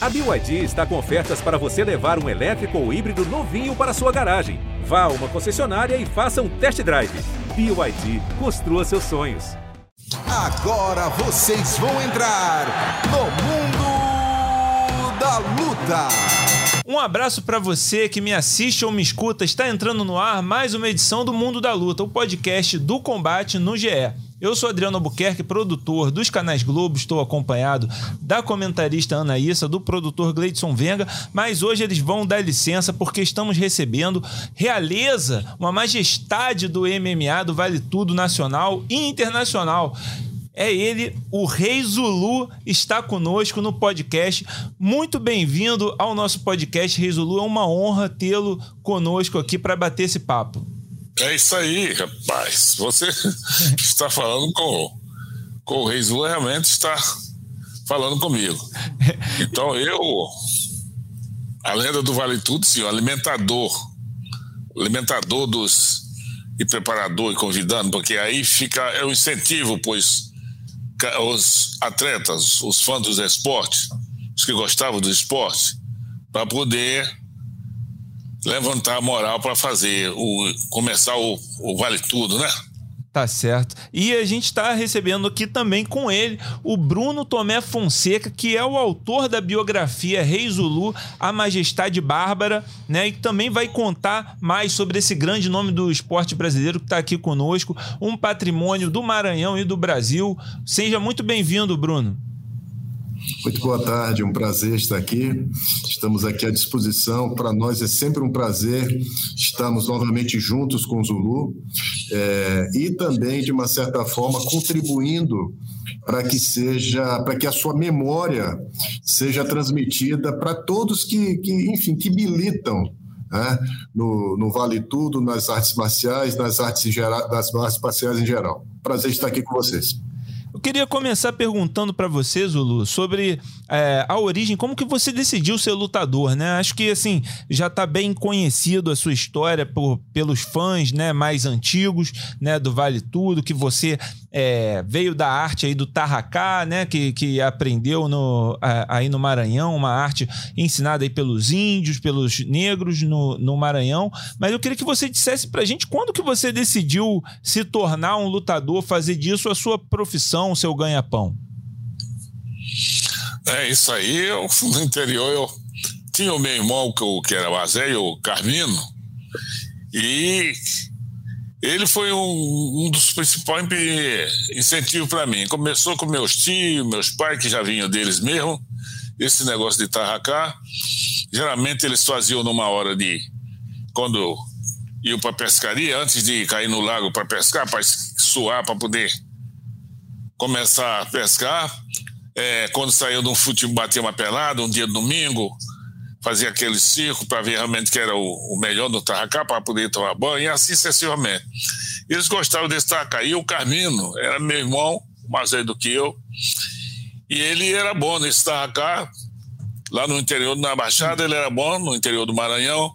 A BYD está com ofertas para você levar um elétrico ou híbrido novinho para sua garagem. Vá a uma concessionária e faça um test drive. BYD, construa seus sonhos. Agora vocês vão entrar no mundo da luta. Um abraço para você que me assiste ou me escuta. Está entrando no ar mais uma edição do Mundo da Luta, o podcast do combate no GE. Eu sou Adriano Albuquerque, produtor dos canais Globo, estou acompanhado da comentarista Ana Issa, do produtor Gleidson Venga, mas hoje eles vão dar licença porque estamos recebendo realeza, uma majestade do MMA, do Vale Tudo Nacional e Internacional. É ele, o Rei Zulu, está conosco no podcast. Muito bem-vindo ao nosso podcast, Rei Zulu. É uma honra tê-lo conosco aqui para bater esse papo. É isso aí, rapaz. Você está falando com, com o Rei Zulu, realmente está falando comigo. Então eu, a lenda do Vale Tudo, sim, alimentador, alimentador dos e preparador e convidando, porque aí fica é um incentivo, pois os atletas, os fãs do esporte, os que gostavam do esporte, para poder levantar a moral para fazer o começar o, o vale tudo, né? Tá certo. E a gente está recebendo aqui também com ele o Bruno Tomé Fonseca, que é o autor da biografia Rei Zulu, A Majestade Bárbara, né? E também vai contar mais sobre esse grande nome do esporte brasileiro que está aqui conosco, um patrimônio do Maranhão e do Brasil. Seja muito bem-vindo, Bruno. Muito boa tarde, um prazer estar aqui. Estamos aqui à disposição. Para nós é sempre um prazer estarmos novamente juntos com o Zulu é, e também, de uma certa forma, contribuindo para que seja, para que a sua memória seja transmitida para todos que, que, enfim, que militam né, no, no Vale Tudo, nas artes marciais, nas artes, em geral, nas artes marciais em geral. Prazer estar aqui com vocês. Eu queria começar perguntando para você, Zulu, sobre é, a origem, como que você decidiu ser lutador, né? Acho que, assim, já está bem conhecido a sua história por, pelos fãs, né, mais antigos, né, do Vale Tudo, que você é, veio da arte aí do Tarracá, né, que, que aprendeu no, aí no Maranhão, uma arte ensinada aí pelos índios, pelos negros no, no Maranhão. Mas eu queria que você dissesse pra gente quando que você decidiu se tornar um lutador, fazer disso a sua profissão, o seu ganha-pão. É isso aí, eu, no interior eu tinha o meu irmão que, que era o Azé, o Carmino, e ele foi um, um dos principais incentivos para mim. Começou com meus tios, meus pais, que já vinham deles mesmo, esse negócio de tarracá. Geralmente eles faziam numa hora de. Quando iam para pescaria, antes de cair no lago para pescar, para suar, para poder começar a pescar. É, quando saiu de um futebol, batia uma pelada, um dia de domingo, fazia aquele circo para ver realmente que era o, o melhor do Tarracá para poder tomar banho e assim sucessivamente. Eles gostavam desse Tarracá. E o Carmino era meu irmão, mais velho do que eu, e ele era bom nesse Tarracá, lá no interior da Baixada, ele era bom, no interior do Maranhão,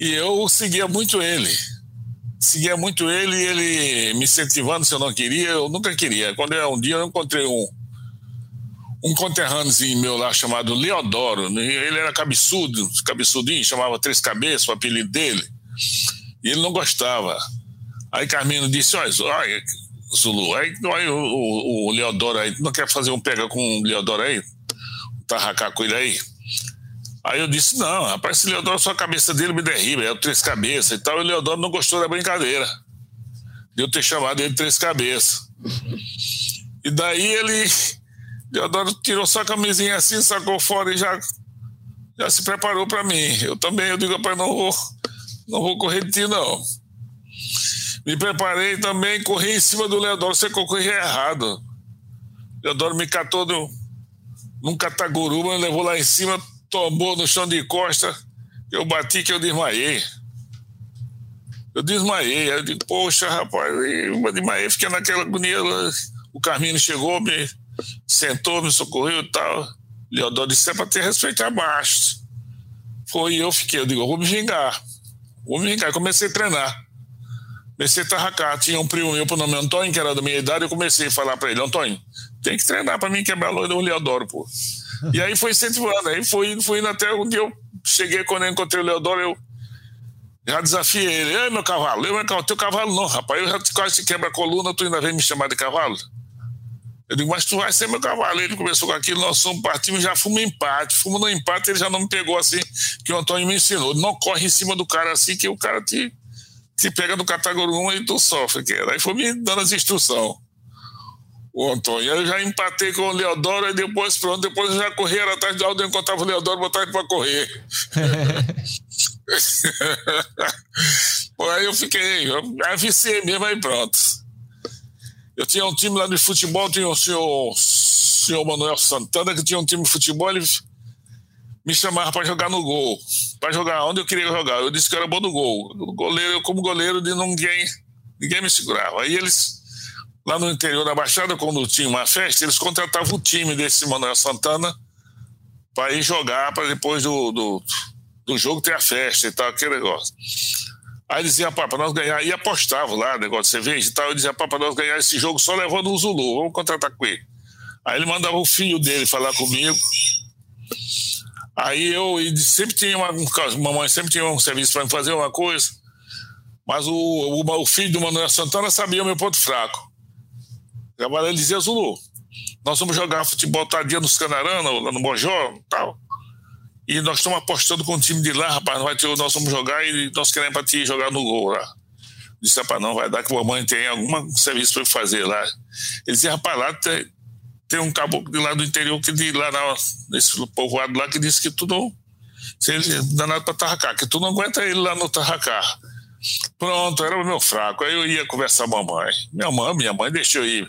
e eu seguia muito ele. Seguia muito ele ele me incentivando se eu não queria, eu nunca queria. Quando eu, um dia eu encontrei um, um conterrâneozinho meu lá chamado Leodoro. Né? Ele era cabeçudo, cabeçudinho, chamava Três Cabeças, o apelido dele. E ele não gostava. Aí Carmino disse: Olha, Zulu, aí, olha o, o, o, Leodoro aí, não quer fazer um pega com o Leodoro aí? Tarracar com ele aí? Aí eu disse: Não, rapaz, esse Leodoro, só a cabeça dele me derriba, é o Três Cabeças e tal. E o Leodoro não gostou da brincadeira. De eu ter chamado ele Três Cabeças. E daí ele Deodoro tirou só a camisinha assim, sacou fora e já, já se preparou para mim. Eu também, eu digo, rapaz, não vou, não vou correr de ti, não. Me preparei também, corri em cima do Leodoro, você corri errado. Leodoro me catou no, num cataguruba, levou lá em cima, tombou no chão de costa. Eu bati que eu desmaiei. Eu desmaiei. Aí eu digo, poxa, rapaz, eu desmaiei, fiquei naquela agonia. O Carmino chegou, me sentou, me socorreu e tal. Leodoro disse: é para ter respeito abaixo. Foi eu fiquei, eu digo: vou me vingar. Vou me vingar. Comecei a treinar. Comecei a tarracar. Tinha um primo meu, por nome Antônio, que era da minha idade. Eu comecei a falar para ele: Antônio, tem que treinar para mim quebrar a loira do Leodoro, pô. E aí foi incentivando, aí foi, foi indo até um dia eu cheguei, quando eu encontrei o Leodoro, eu já desafiei ele. Ei, meu cavalo, eu, meu cavalo, teu cavalo não, rapaz, eu já quase quebra a coluna, tu ainda vem me chamar de cavalo? Eu digo, mas tu vai ser meu cavalo. Ele começou com aquilo, nós somos partimos, já fomos empate. Fomos no empate, ele já não me pegou assim, que o Antônio me ensinou. Não corre em cima do cara assim, que o cara te, te pega no categoria e tu sofre. Que Aí foi me dando as instruções. O Antônio. Eu já empatei com o Leodoro e depois, pronto, depois eu já corri atrás de Aldo, encontrava o Leodoro, botava ele para correr. Pô, aí eu fiquei, eu avicei mesmo, aí pronto. Eu tinha um time lá de futebol, tinha o senhor, senhor Manuel Santana, que tinha um time de futebol, ele me chamava para jogar no gol. Para jogar onde eu queria jogar. Eu disse que era bom no gol. Goleiro, eu, como goleiro, de ninguém, ninguém me segurava. Aí eles, lá no interior da Baixada, quando tinha uma festa, eles contratavam o time desse Manuel Santana para ir jogar, para depois do, do, do jogo ter a festa e tal, aquele negócio. Aí dizia, pá, para nós ganhar, e apostava lá, negócio de cerveja e tal. Eu dizia, pá, para nós ganhar esse jogo só levando o Zulu, vamos contratar com ele. Aí ele mandava o filho dele falar comigo. Aí eu sempre tinha uma, mamãe sempre tinha um serviço para me fazer uma coisa, mas o, o, o, filho do Manuel Santana sabia o meu ponto fraco. Ele dizia, Zulu, nós vamos jogar futebol tardia nos Canarana, lá no Bojó tal. E nós estamos apostando com o time de lá, rapaz, vai ter, nós vamos jogar e nós queremos para ti jogar no gol lá. Disse, rapaz, não, vai dar que a mamãe tem algum serviço para fazer lá. Ele disse, rapaz, lá tem, tem um caboclo de lá do interior, que de lá na, nesse povoado lá, que disse que tu não. Se ele danado para Tarracá, que tu não aguenta ele lá no Tarracá. Pronto, era o meu fraco. Aí eu ia conversar com a mamãe. Minha mãe, minha mãe deixou ir.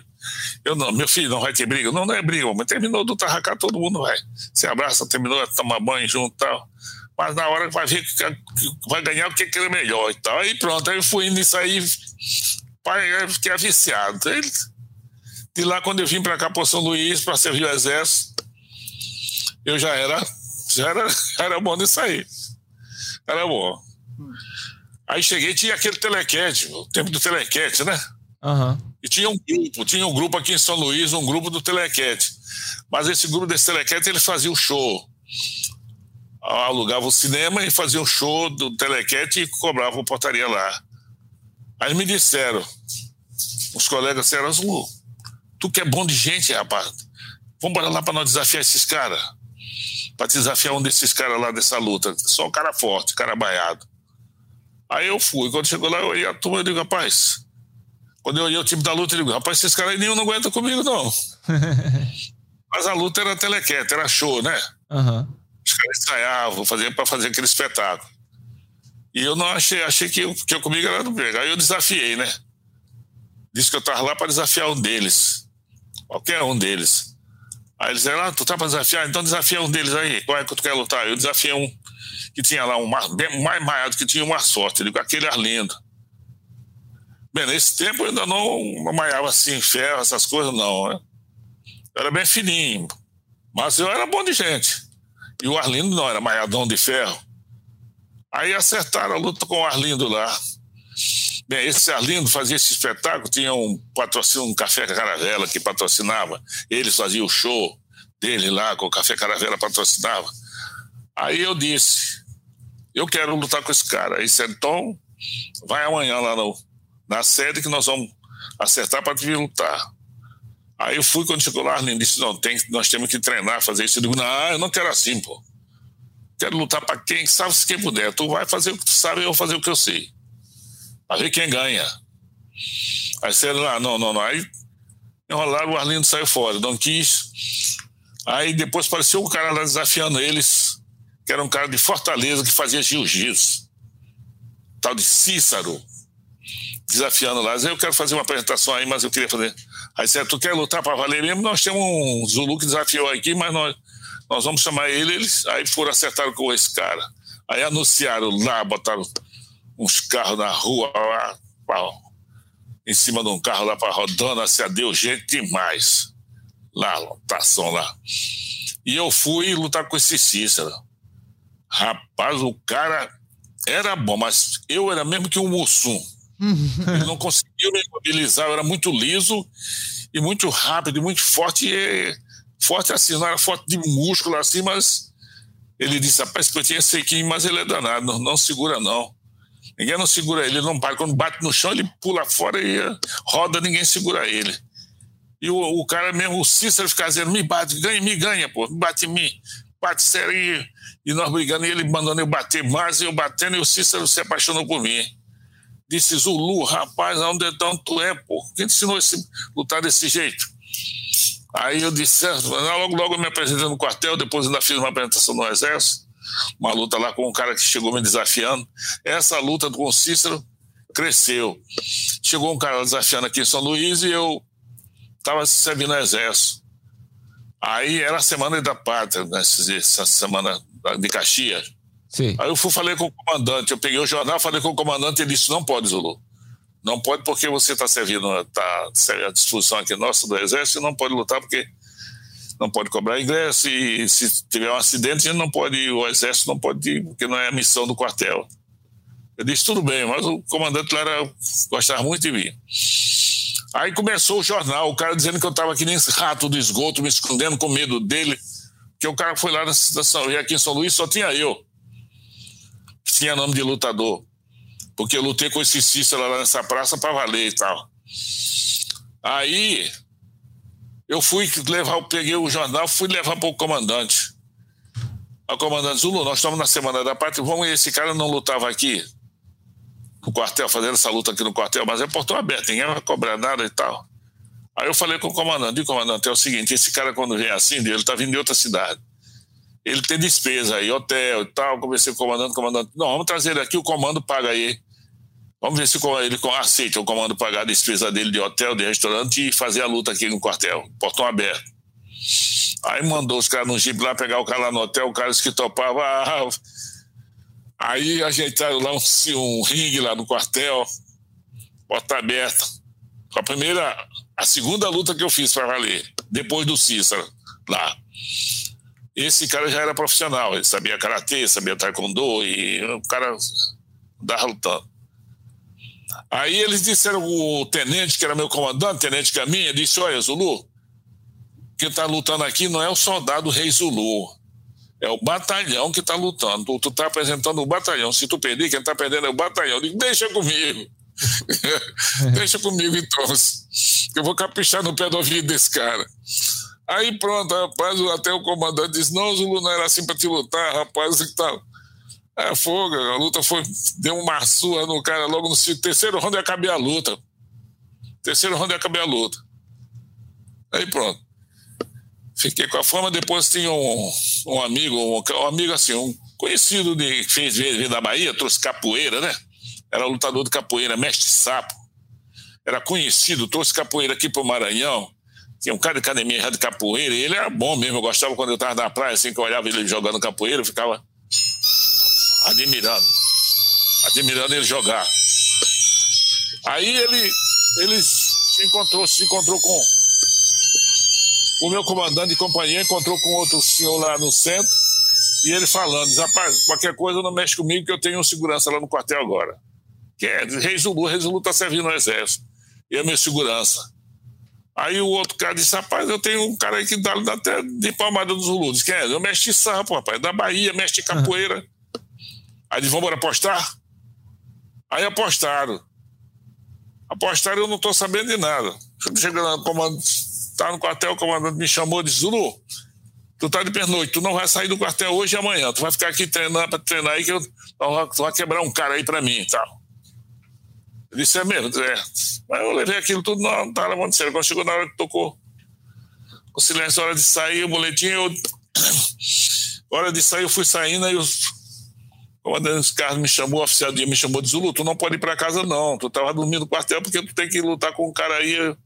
Eu não, meu filho, não vai ter briga. Não, não é briga, mas terminou do tarracá, todo mundo vai. Se abraça, terminou, toma banho junto e tal. Mas na hora vai ver que vai ganhar o que é melhor e tal. Aí pronto, aí eu fui indo isso aí, pai, fiquei viciado. Aí, de lá, quando eu vim para cá, para São Luís, para servir o exército, eu já era, já era, era bom nisso aí. Era bom. Aí cheguei, tinha aquele telequete, o tempo do telequete, né? Uhum. E tinha um grupo, tinha um grupo aqui em São Luís, um grupo do Telequete. Mas esse grupo desse Telequete, ele fazia o show. Alugava o cinema e fazia um show do Telequete e cobrava portaria lá. Aí me disseram, os colegas disseram, Lu, tu que é bom de gente, rapaz, vamos embora lá para nós desafiar esses caras. Para desafiar um desses caras lá dessa luta. Só um cara forte, cara baiado. Aí eu fui. Quando chegou lá, eu olhei a turma e digo, rapaz, quando eu olhei o time da luta, eu digo, rapaz, esses caras aí nenhum não aguentam comigo, não. Mas a luta era telequete, era show, né? Uhum. Os caras ensaiavam, faziam para fazer aquele espetáculo. E eu não achei, achei que, eu, que eu comigo era do. Aí eu desafiei, né? Disse que eu estava lá para desafiar um deles. Qualquer um deles. Aí eles disseram, ah, tu tá para desafiar? Então desafia um deles aí. Qual é que tu quer lutar? Eu desafiei um que tinha lá um mar, bem mais maiado, que tinha uma sorte. Eu digo, aquele Arlindo. Bem, nesse tempo eu ainda não malhava assim, ferro, essas coisas, não. Né? Eu era bem fininho, mas eu era bom de gente. E o Arlindo não, era malhadão de ferro. Aí acertaram a luta com o Arlindo lá. Bem, esse Arlindo fazia esse espetáculo, tinha um patrocínio, um Café Caravela que patrocinava. Eles faziam o show dele lá, com o Café Caravela patrocinava. Aí eu disse, eu quero lutar com esse cara. Aí então, vai amanhã lá no, na sede que nós vamos acertar para vir lutar. Aí eu fui, quando chegou lá, Arlindo disse, não, tem, nós temos que treinar, fazer isso. Eu digo, não, eu não quero assim, pô. Quero lutar para quem sabe se quem puder. Tu vai fazer o que tu sabe, eu vou fazer o que eu sei. Para ver quem ganha. Aí disseram lá, não, não, não. Aí enrolaram, o Arlindo saiu fora, não quis. Aí depois apareceu um cara lá desafiando eles, que era um cara de Fortaleza que fazia jiu-jitsu. Tal de Cícero desafiando lá. Eu quero fazer uma apresentação aí, mas eu queria fazer. Aí você, tu quer lutar para valer mesmo? Nós temos um Zulu que desafiou aqui, mas nós, nós vamos chamar ele. Eles aí foram acertar com esse cara. Aí anunciaram lá, botaram uns carros na rua lá, em cima de um carro lá para rodando, assim, deu gente demais. Lá, lotação lá. E eu fui lutar com esse Cícero. Rapaz, o cara era bom, mas eu era mesmo que um Mussum. Ele não conseguiu me imobilizar, eu era muito liso e muito rápido e muito forte. E Forte assim, não era forte de músculo assim, mas ele disse, rapaz, esse Petinho é sequinho, mas ele é danado, não, não segura não. Ninguém não segura ele, ele não para. Quando bate no chão, ele pula fora e roda, ninguém segura ele. E o, o cara mesmo, o Cícero, fica dizendo: me bate, ganha, me ganha, pô, me bate em mim. Bate sério e, e nós brigando, e ele mandando eu bater mais, e eu batendo, e o Cícero se apaixonou por mim. Disse: Zulu, rapaz, onde então tu é, pô? Quem te ensinou a lutar desse jeito? Aí eu disse: logo, logo eu me apresentei no quartel, depois ainda fiz uma apresentação no Exército uma luta lá com um cara que chegou me desafiando. Essa luta com o Cícero cresceu. Chegou um cara desafiando aqui em São Luís e eu estava servindo no exército. Aí era a semana da pátria, né, essa semana de Caxias. Sim. Aí eu fui falei com o comandante, eu peguei o jornal, falei com o comandante, ele disse, não pode, Zulu. Não pode porque você está servindo, está à disposição aqui nossa do exército não pode lutar porque não pode cobrar ingresso e se tiver um acidente, não pode, o exército não pode ir, porque não é a missão do quartel. Eu disse, tudo bem, mas o comandante lá era, gostava muito de mim. Aí começou o jornal, o cara dizendo que eu estava aqui nem rato do esgoto, me escondendo com medo dele, que o cara foi lá na e aqui em São Luís só tinha eu, tinha nome de lutador, porque eu lutei com esse Cícero lá nessa praça para valer e tal. Aí eu fui levar, eu peguei o jornal, fui levar para o comandante. O comandante Zulu, nós estamos na Semana da Pátria, vamos, esse cara não lutava aqui, no quartel, fazendo essa luta aqui no quartel, mas é portão aberto, ninguém vai cobrar nada e tal. Aí eu falei com o comandante, e comandante, é o seguinte, esse cara quando vem assim, ele está vindo de outra cidade. Ele tem despesa aí, hotel e tal, conversei com o comandante, comandante, não, vamos trazer ele aqui, o comando paga aí. Vamos ver se ele aceita o comando pagar a despesa dele de hotel, de restaurante e fazer a luta aqui no quartel, portão aberto. Aí mandou os caras no jeep lá pegar o cara lá no hotel, o cara disse que topava. Ah, aí ajeitaram lá um, um ringue lá no quartel, porta aberta. A primeira, a segunda luta que eu fiz para valer, depois do Cícero, lá. Esse cara já era profissional, ele sabia karatê, sabia taekwondo e o cara dava lutando. Aí eles disseram, o tenente, que era meu comandante, tenente Caminha, disse: Olha, Zulu, quem está lutando aqui não é o soldado rei Zulu, é o batalhão que está lutando. Tu, está apresentando o batalhão. Se tu perder, quem está perdendo é o batalhão. Eu digo, deixa comigo. deixa comigo então. Eu vou caprichar no pé do ouvido desse cara. Aí pronto, rapaz, até o comandante disse: Não, Zulu não era assim para te lutar, rapaz, e tal. É fogo, a luta foi. Deu uma surra no cara logo no terceiro round e acabei a luta. Terceiro round e acabei a luta. Aí pronto. Fiquei com a fama, depois tinha um, um amigo, um, um, amigo assim, um conhecido de fez vir da Bahia, trouxe capoeira, né? Era lutador de capoeira, mestre sapo. Era conhecido, trouxe capoeira aqui pro Maranhão. Tinha um cara de academia de capoeira, e ele era bom mesmo. Eu gostava quando eu estava na praia, assim, que eu olhava ele jogando capoeira, eu ficava admirando, admirando ele jogar. Aí ele, ele se encontrou, se encontrou com o meu comandante de companhia, encontrou com outro senhor lá no centro, e ele falando, rapaz, qualquer coisa não mexe comigo que eu tenho um segurança lá no quartel agora. Que é Reis Zulu tá servindo no exército. E é meu segurança. Aí o outro cara disse, rapaz, eu tenho um cara aí que dá, até de palmada dos Zulu. Diz, quem é? Eu mestre sapo, rapaz, da Bahia, mestre capoeira. Aí eles vão apostar? Aí apostaram. Apostaram eu não estou sabendo de nada. Chegando lá, comando, tá no quartel, o comandante me chamou e disse: Zulu, tu tá de pernoite, tu não vai sair do quartel hoje e amanhã, tu vai ficar aqui treinando para treinar aí que eu, tu vai quebrar um cara aí para mim e tal. Eu disse: é mesmo? É. Mas eu levei aquilo tudo, não, não tava levando sério. Quando chegou na hora que tocou o silêncio, hora de sair, o boletim, eu. hora de sair, eu fui saindo, aí o comandante Carlos me chamou, o oficial dia me chamou de Zulu, tu não pode ir para casa não, tu tava dormindo no quartel porque tu tem que lutar com um cara aí. Eu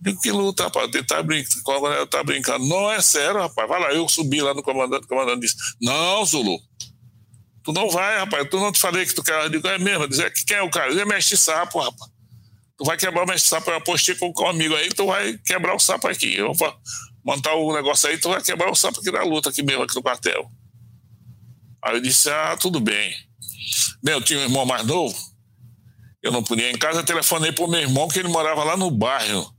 digo que luta, rapaz, tu tá brincando, tá brincando. Não, é sério, rapaz, vai lá, eu subi lá no comandante, o comandante disse, não, Zulu, tu não vai, rapaz, tu não te falei que tu quer, eu digo, é mesmo, dizer que quem é o cara? Ele é mestre sapo, rapaz. Tu vai quebrar o mestre sapo, eu apostei com, com um amigo aí, tu vai quebrar o sapo aqui. Eu vou montar o negócio aí, tu vai quebrar o sapo aqui na luta, aqui mesmo, aqui no quartel. Aí eu disse: Ah, tudo bem. Bem, eu tinha um irmão mais novo, eu não podia ir em casa, eu telefonei para o meu irmão, que ele morava lá no bairro,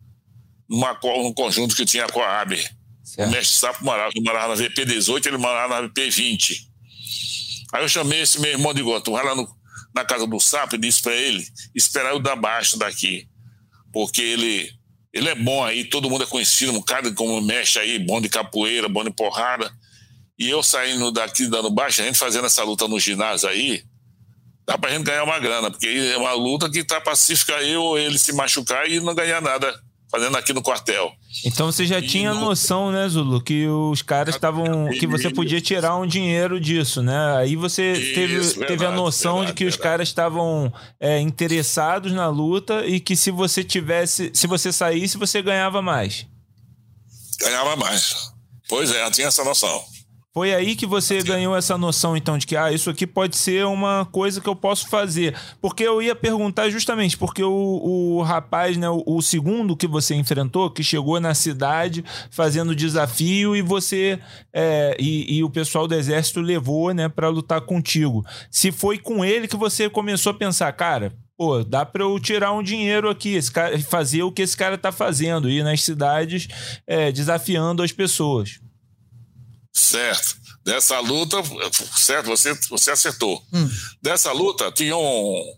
numa, num conjunto que tinha a Coab. Certo. O mestre Sapo morava, eu morava na VP18, ele morava na VP20. Aí eu chamei esse meu irmão de Goto, vai lá no, na casa do Sapo e disse para ele esperar eu dar baixo daqui. Porque ele, ele é bom aí, todo mundo é conhecido, um cara como mexe aí, bom de capoeira, bom de porrada. E eu saindo daqui dando baixo, a gente fazendo essa luta no ginásio aí, dá pra gente ganhar uma grana, porque é uma luta que tá pacífica eu ou ele se machucar e não ganhar nada fazendo aqui no quartel. Então você já e tinha no... noção, né, Zulu, que os caras estavam. que você podia tirar um dinheiro disso, né? Aí você Isso, teve, verdade, teve a noção verdade, de que verdade. os caras estavam é, interessados na luta e que se você tivesse. Se você saísse, você ganhava mais. Ganhava mais. Pois é, eu tinha essa noção. Foi aí que você ganhou essa noção, então, de que ah, isso aqui pode ser uma coisa que eu posso fazer. Porque eu ia perguntar justamente, porque o, o rapaz, né, o, o, segundo que você enfrentou, que chegou na cidade fazendo desafio e você é, e, e, o pessoal do exército levou, né, para lutar contigo. Se foi com ele que você começou a pensar, cara, pô, dá para eu tirar um dinheiro aqui, esse cara, fazer o que esse cara tá fazendo, ir nas cidades é, desafiando as pessoas. Certo. Dessa luta, certo, você, você acertou. Hum. Dessa luta, tinha um,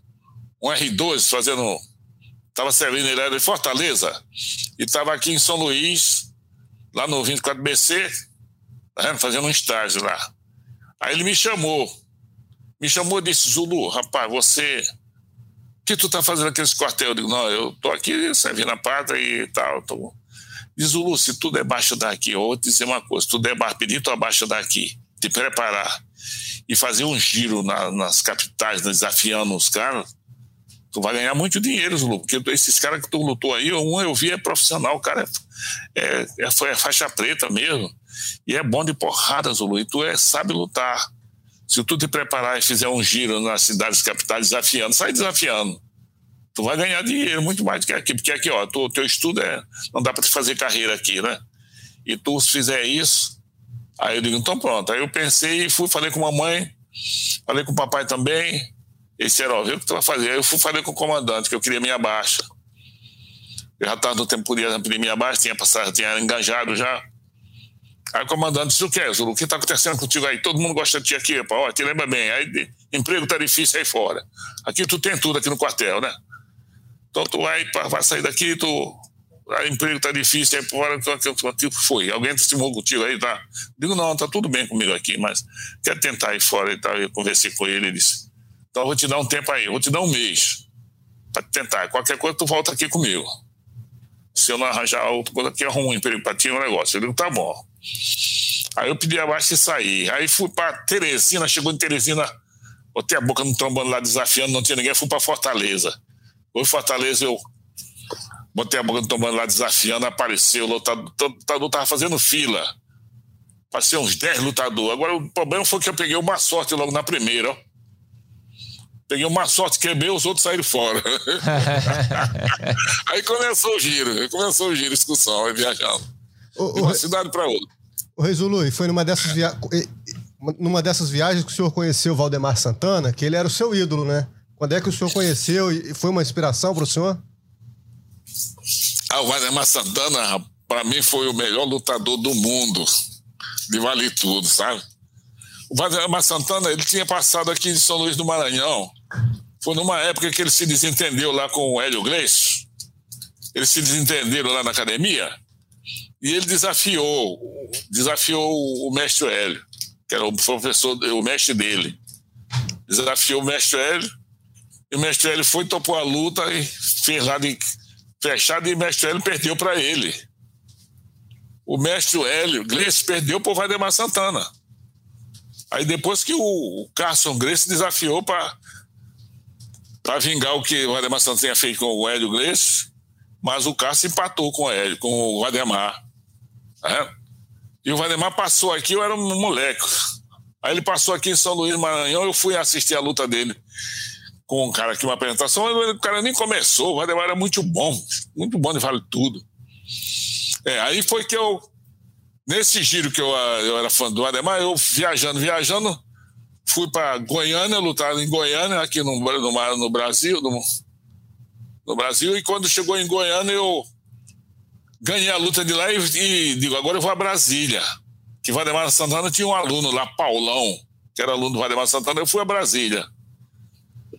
um R2 fazendo. Estava servindo, ele era de Fortaleza, e estava aqui em São Luís, lá no 24BC, tá fazendo um estágio lá. Aí ele me chamou. Me chamou e disse: Zulu, rapaz, você. O que tu tá fazendo aqui nesse quartel? Eu digo: não, eu tô aqui servindo a pátria e tal. Tô Diz o Lúcio, tudo é baixo daqui, ou vou te dizer uma coisa, tudo é pedir tu abaixo daqui, te preparar e fazer um giro na, nas capitais, desafiando os caras, tu vai ganhar muito dinheiro, Zulu, porque esses caras que tu lutou aí, um eu vi é profissional, o cara é, é, é, foi faixa preta mesmo, e é bom de porrada, Zulu, e tu é, sabe lutar. Se tu te preparar e fizer um giro nas cidades capitais desafiando, sai desafiando tu vai ganhar dinheiro muito mais do que aqui, porque aqui, ó, o teu estudo é. Não dá para te fazer carreira aqui, né? E tu, se fizer isso, aí eu digo, então pronto. Aí eu pensei e fui, falei com a mamãe, falei com o papai também. Esse era, ó, viu o que tu vai fazer? Aí eu fui, falei com o comandante, que eu queria minha baixa. Eu já estava no tempo, podia pedir minha baixa, tinha passado, tinha engajado já. Aí o comandante disse: O que é, Zulu? O que está acontecendo contigo aí? Todo mundo gosta de ti aqui, pá. Ó, te lembra bem. Aí emprego tá difícil aí fora. Aqui tu tem tudo aqui no quartel, né? Então tu vai, vai sair daqui, tu. O emprego tá difícil, aí fora, o que foi? Alguém se contigo aí, tá? Digo, não, tá tudo bem comigo aqui, mas quer tentar ir fora e tal. Eu conversei com ele, ele disse, então eu vou te dar um tempo aí, vou te dar um mês para tentar. Qualquer coisa tu volta aqui comigo. Se eu não arranjar outra coisa aqui, arrumo um emprego para ti, um negócio. Eu digo, tá bom. Aí eu pedi abaixo e saí. Aí fui para Teresina, chegou em Teresina, botei a boca no trombone lá desafiando, não tinha ninguém, fui para Fortaleza. Foi Fortaleza, eu botei a boca tomando lá desafiando, apareceu, o lutador, lutador tava fazendo fila. Passei uns 10 lutadores. Agora o problema foi que eu peguei uma sorte logo na primeira, ó. Peguei uma sorte, quebrei, os outros saíram fora. aí começou o giro, começou o giro, discussão, viajando. O, de uma o, cidade para outra. O foi numa dessas, via... numa dessas viagens que o senhor conheceu o Valdemar Santana, que ele era o seu ídolo, né? Quando é que o senhor conheceu e foi uma inspiração para o senhor? Ah, o Valdemar Santana, para mim, foi o melhor lutador do mundo, de vale tudo, sabe? O Valdemar Santana, ele tinha passado aqui de São Luís do Maranhão. Foi numa época que ele se desentendeu lá com o Hélio Gleice. Eles se desentenderam lá na academia. E ele desafiou, desafiou o mestre Hélio, que era o professor, o mestre dele. Desafiou o mestre Hélio e o mestre Hélio foi, topou a luta e fez lá de fechado e o mestre Hélio perdeu para ele. O mestre Hélio Gleice perdeu para o Valdemar Santana. Aí depois que o Carson Grace desafiou para para vingar o que o Valdemar Santana tinha feito com o Hélio Gleice, mas o Carson empatou com o Hélio, com o Valdemar. Né? E o Valdemar passou aqui, eu era um moleque. Aí ele passou aqui em São Luís Maranhão, eu fui assistir a luta dele com um cara aqui, uma apresentação, o cara nem começou, o Valdemar era muito bom, muito bom de vale tudo. É, aí foi que eu, nesse giro que eu, eu era fã do Ademar, eu viajando, viajando, fui para Goiânia, lutar em Goiânia, aqui no, no, no Brasil, no, no, Brasil, e quando chegou em Goiânia, eu ganhei a luta de lá e, e digo, agora eu vou a Brasília. Que Valdemar Santana tinha um aluno lá, Paulão, que era aluno do Valdemar Santana, eu fui a Brasília.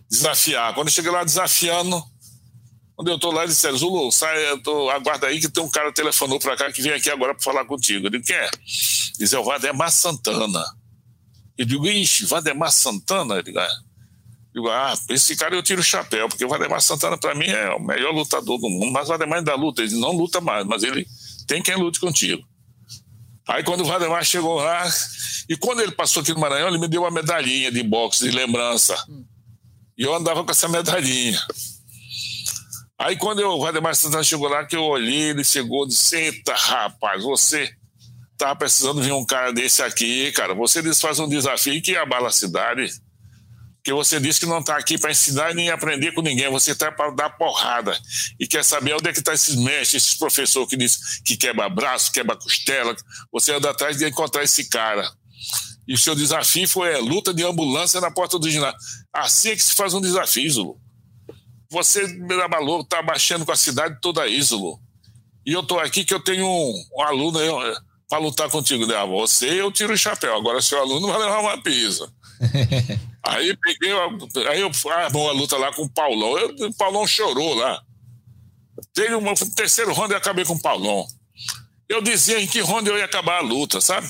Desafiar. Quando eu cheguei lá desafiando, quando eu tô lá, eles disseram, Zulu, sai, tô, aguarda aí que tem um cara telefonou pra cá que vem aqui agora pra falar contigo. Eu digo, quem é? Diz, é o Valdemar Santana. Eu digo, ixi, Valdemar Santana? Eu digo, é. Digo, ah, esse cara eu tiro o chapéu, porque o Valdemar Santana, para mim, é o melhor lutador do mundo, mas o Valdemar ainda luta, ele não luta mais, mas ele tem quem lute contigo. Aí quando o Valdemar chegou lá, e quando ele passou aqui no Maranhão, ele me deu uma medalhinha de boxe, de lembrança. E eu andava com essa medalhinha. Aí quando eu, o Valdemar Santana chegou lá, que eu olhei, ele chegou e disse, eita, rapaz, você tá precisando vir um cara desse aqui, cara. Você faz um desafio que abala a cidade que você disse que não está aqui para ensinar nem aprender com ninguém, você está para dar porrada. E quer saber onde é que está esses mestres, esses professores que diz que quebra braço, quebra costela. Você anda atrás de encontrar esse cara. E o seu desafio foi a luta de ambulância na porta do ginásio. Assim é que se faz um desafio, Zulu. Você, Mirabalô, está baixando com a cidade toda aí, Zulu. E eu estou aqui que eu tenho um, um aluno para lutar contigo. Né? Você, eu tiro o chapéu. Agora, seu aluno vai levar uma pisa. Aí peguei, aí eu armou a luta lá com o Paulão. Eu, o Paulão chorou lá. Teve um terceiro round e acabei com o Paulão. Eu dizia em que round eu ia acabar a luta, sabe?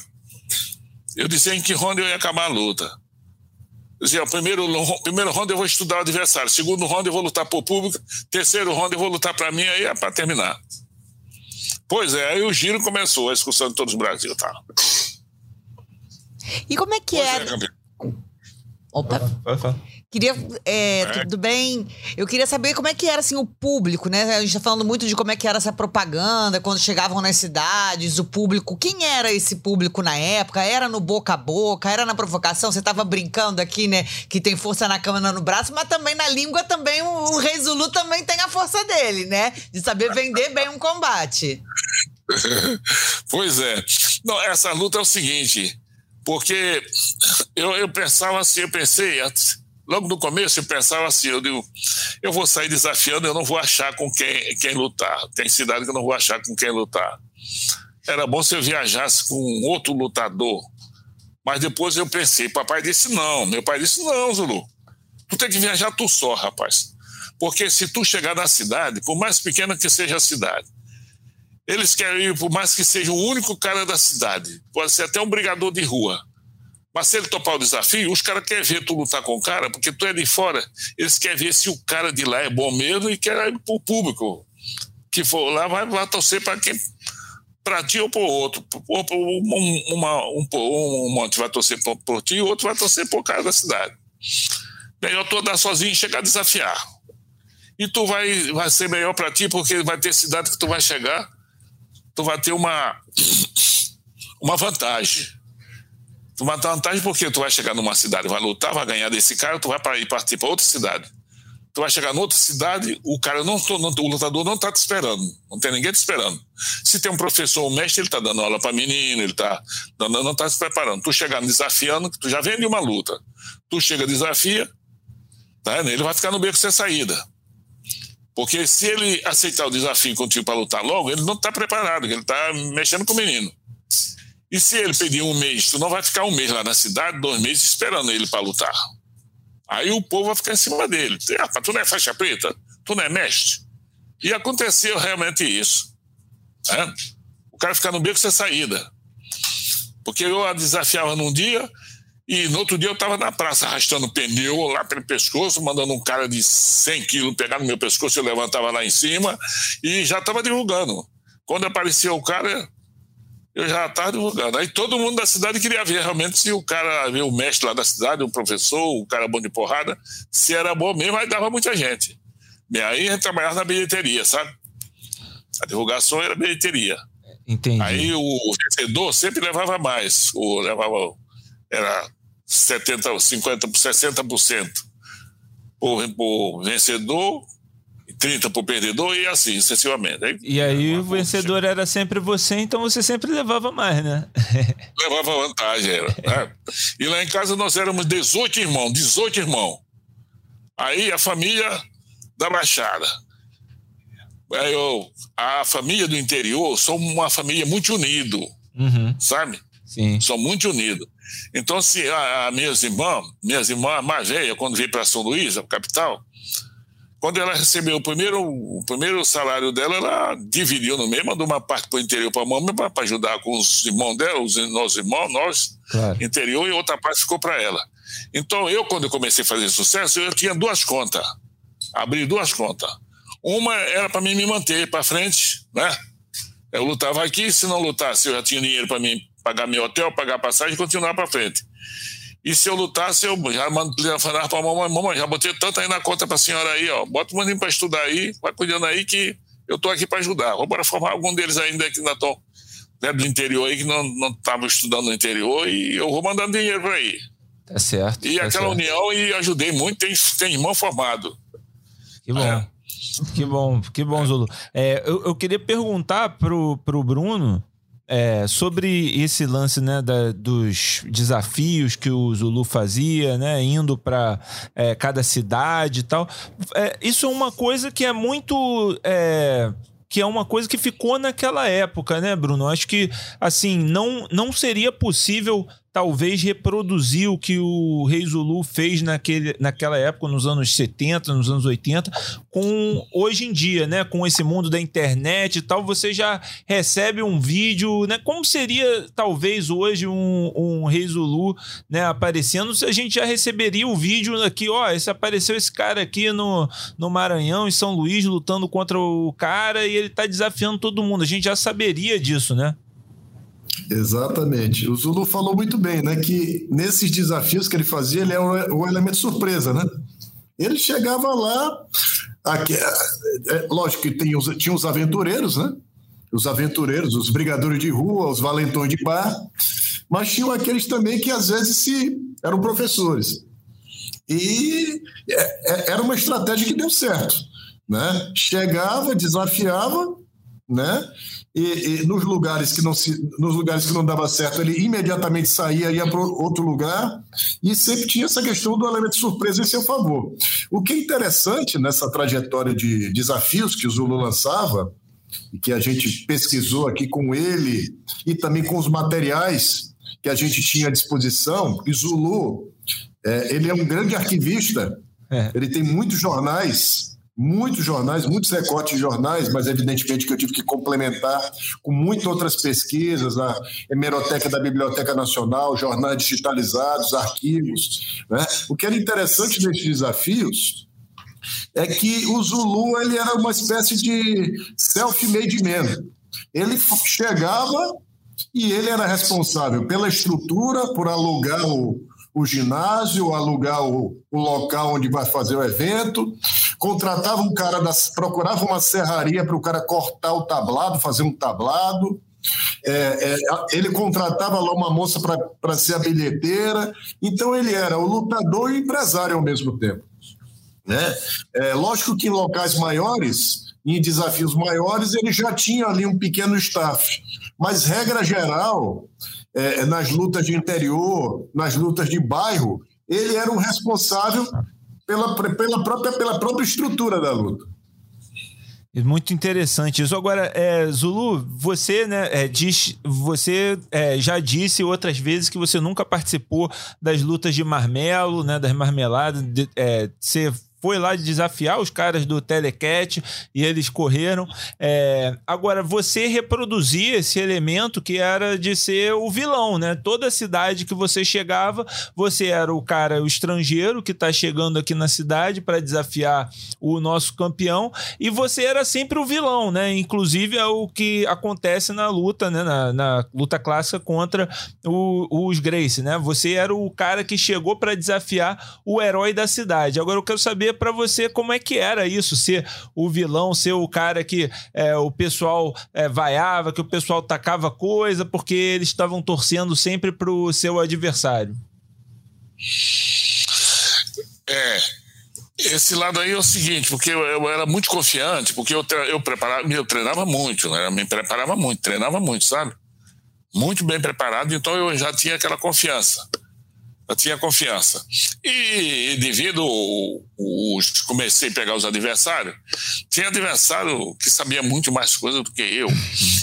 Eu dizia em que round eu ia acabar a luta. Eu dizia, primeiro, primeiro round eu vou estudar o adversário, segundo round eu vou lutar por público, terceiro round eu vou lutar para mim, aí é para terminar. Pois é, aí o giro começou, a excursão de todos os Brasil, tá? E como é que pois era? É, Opa. Queria, é, é, tudo bem? Eu queria saber como é que era assim o público, né? A gente tá falando muito de como é que era essa propaganda quando chegavam nas cidades, o público. Quem era esse público na época? Era no boca a boca? Era na provocação? Você tava brincando aqui, né? Que tem força na câmera no braço, mas também na língua também o, o Rei Zulu também tem a força dele, né? De saber vender bem um combate. pois é. Não, essa luta é o seguinte. Porque eu, eu pensava assim, eu pensei, logo no começo eu pensava assim, eu digo, eu vou sair desafiando, eu não vou achar com quem, quem lutar. Tem cidade que eu não vou achar com quem lutar. Era bom se eu viajasse com outro lutador. Mas depois eu pensei, papai disse não, meu pai disse não, Zulu. Tu tem que viajar tu só, rapaz. Porque se tu chegar na cidade, por mais pequena que seja a cidade, eles querem ir, por mais que seja o único cara da cidade, pode ser até um brigador de rua. Mas se ele topar o desafio, os caras querem ver tu lutar com o cara, porque tu é de fora. Eles querem ver se o cara de lá é bom mesmo e querem ir pro público. Que for lá, vai, torcer para quem. Para ti ou para outro. Ou um, uma, um, um monte vai torcer por, por ti, o outro vai torcer por cara da cidade. Melhor tu andar sozinho e chegar a desafiar. E tu vai, vai ser melhor para ti, porque vai ter cidade que tu vai chegar tu vai ter uma, uma vantagem. Tu vai ter vantagem porque tu vai chegar numa cidade, vai lutar, vai ganhar desse cara, tu vai para ir partir para outra cidade. Tu vai chegar noutra cidade, o cara não, não o lutador não está te esperando, não tem ninguém te esperando. Se tem um professor, um mestre, ele está dando aula para menino, ele tá dando, não está se preparando. Tu chegar desafiando, tu já vem de uma luta. Tu chega desafia, tá? ele vai ficar no beco sem saída. Porque se ele aceitar o desafio contigo para lutar logo, ele não está preparado, ele está mexendo com o menino. E se ele pedir um mês, tu não vai ficar um mês lá na cidade, dois meses, esperando ele para lutar. Aí o povo vai ficar em cima dele. Tu não é faixa preta? Tu não é mestre? E aconteceu realmente isso. Né? O cara ficar no beco sem saída. Porque eu a desafiava num dia, e no outro dia eu estava na praça arrastando pneu lá pelo pescoço, mandando um cara de 100 quilos pegar no meu pescoço, eu levantava lá em cima e já estava divulgando. Quando aparecia o cara, eu já estava divulgando. Aí todo mundo da cidade queria ver realmente se o cara, o mestre lá da cidade, o professor, o cara bom de porrada, se era bom mesmo, aí dava muita gente. E aí a gente trabalhava na bilheteria, sabe? A divulgação era bilheteria. Entendi. Aí o vencedor sempre levava mais. O, levava, era 70, 50, 60% por, por vencedor, 30 por perdedor e assim sucessivamente. Aí, e aí o vencedor era sempre você, então você sempre levava mais, né? levava vantagem, era. Né? E lá em casa nós éramos 18 irmãos, 18 irmãos. Aí a família da Baixada. eu, a família do interior são uma família muito unida, Uhum. sabe? Sim. São muito unidos. Então, se a, a minhas irmãs, minhas irmãs mais velhas, quando veio para São Luís, a capital, quando ela recebeu o primeiro, o primeiro salário dela, ela dividiu no meio, mandou uma parte para o interior para a mamãe, para ajudar com os irmãos dela, os nossos irmãos, nós, Claro. interior, e outra parte ficou para ela. Então, eu, quando eu comecei a fazer sucesso, eu tinha duas contas. Abri duas contas. Uma era para mim me manter para frente, né? Eu lutava aqui, se não lutasse, eu já tinha dinheiro para mim pagar meu hotel, pagar passagem e continuar para frente. E se eu lutasse, eu já mandava para a mamãe, mamãe, já botei tanto aí na conta para a senhora aí, ó. Bota o maninho para estudar aí, vai cuidando aí que eu estou aqui para ajudar. Vou bora formar algum deles ainda que ainda estão né, do interior aí, que não estavam estudando no interior, e eu vou mandando dinheiro para aí. Tá certo. E tá aquela certo. união, e ajudei muito, tem, tem irmão formado. Que bom. É. Que bom, que bom, Zulu. É, eu, eu queria perguntar pro, pro Bruno é, sobre esse lance né, da- dos desafios que o Zulu fazia, né, indo para cada cidade e tal. É, isso é uma coisa que é muito. é, que é uma coisa que ficou naquela época, né, Bruno? Acho que, assim, não, não seria possível, talvez, reproduzir o que o Rei Zulu fez naquele, naquela época, nos anos 70, nos anos 80, com hoje em dia, né? Com esse mundo da internet e tal, você já recebe um vídeo, né? Como seria, talvez, hoje um, um Rei Zulu, né, aparecendo, se a gente já receberia o vídeo aqui, ó, esse apareceu esse cara aqui no, no Maranhão, em São Luís, lutando contra o cara e ele tá desafiando todo mundo. A gente já saberia disso, né? Exatamente. O Zulu falou muito bem, né? Que nesses desafios que ele fazia, ele é o, elemento surpresa, né? Ele chegava lá, aqui, é, é, lógico que tem tinha os aventureiros, né? Os aventureiros, os brigadores de rua, os valentões de bar, mas tinham aqueles também que às vezes se eram professores. E é, é, era uma estratégia que deu certo, né? Chegava, desafiava, né? E, e nos lugares que não se, nos lugares que não dava certo, ele imediatamente saía ia para outro lugar e sempre tinha essa questão do elemento surpresa em seu favor. O que é interessante nessa trajetória de desafios que o Zulu lançava e que a gente pesquisou aqui com ele e também com os materiais que a gente tinha à disposição, e Zulu, é, ele é um grande arquivista, É. ele tem muitos jornais, muitos jornais, muitos recortes de jornais, mas evidentemente que eu tive que complementar com muitas outras pesquisas, a hemeroteca da Biblioteca Nacional, jornais digitalizados, arquivos. Né? O que era interessante nesses desafios é que o Zulu ele era uma espécie de self-made man. Ele chegava e ele era responsável pela estrutura, por alugar o, o ginásio, alugar o, o local onde vai fazer o evento, contratava um cara, das, procurava uma serraria para o cara cortar o tablado, fazer um tablado. É, é, ele contratava lá uma moça para ser a bilheteira. Então ele era o lutador e o empresário ao mesmo tempo. Né? É, lógico que em locais maiores, em desafios maiores, ele já tinha ali um pequeno staff. Mas, regra geral, é, nas lutas de interior, nas lutas de bairro, ele era o responsável pela, pela, própria, pela própria estrutura da luta. Muito interessante isso. Agora, é, Zulu, você, né, é, diz, você é, já disse outras vezes que você nunca participou das lutas de marmelo, né, das marmeladas. De, é, você foi lá desafiar os caras do Telecat e eles correram. É, agora, você reproduzia esse elemento que era de ser o vilão, né? Toda cidade que você chegava, você era o cara, o estrangeiro que está chegando aqui na cidade para desafiar o nosso campeão e você era sempre o vilão, né? Inclusive é o que acontece na luta, né? Na, na luta clássica contra o- os Grace, né? Você era o cara que chegou para desafiar o herói da cidade. Agora eu quero saber para você como é que era isso, ser o vilão, ser o cara que é, o pessoal é, vaiava, que o pessoal tacava coisa porque eles estavam torcendo sempre pro seu adversário. É. Esse lado aí é o seguinte, porque eu, eu era muito confiante, porque eu, eu, preparava, eu treinava muito, né? Eu me preparava muito, treinava muito, sabe? Muito bem preparado, então eu já tinha aquela confiança. Eu tinha confiança. E, e devido os comecei a pegar os adversários, tinha adversário que sabia muito mais coisa do que eu.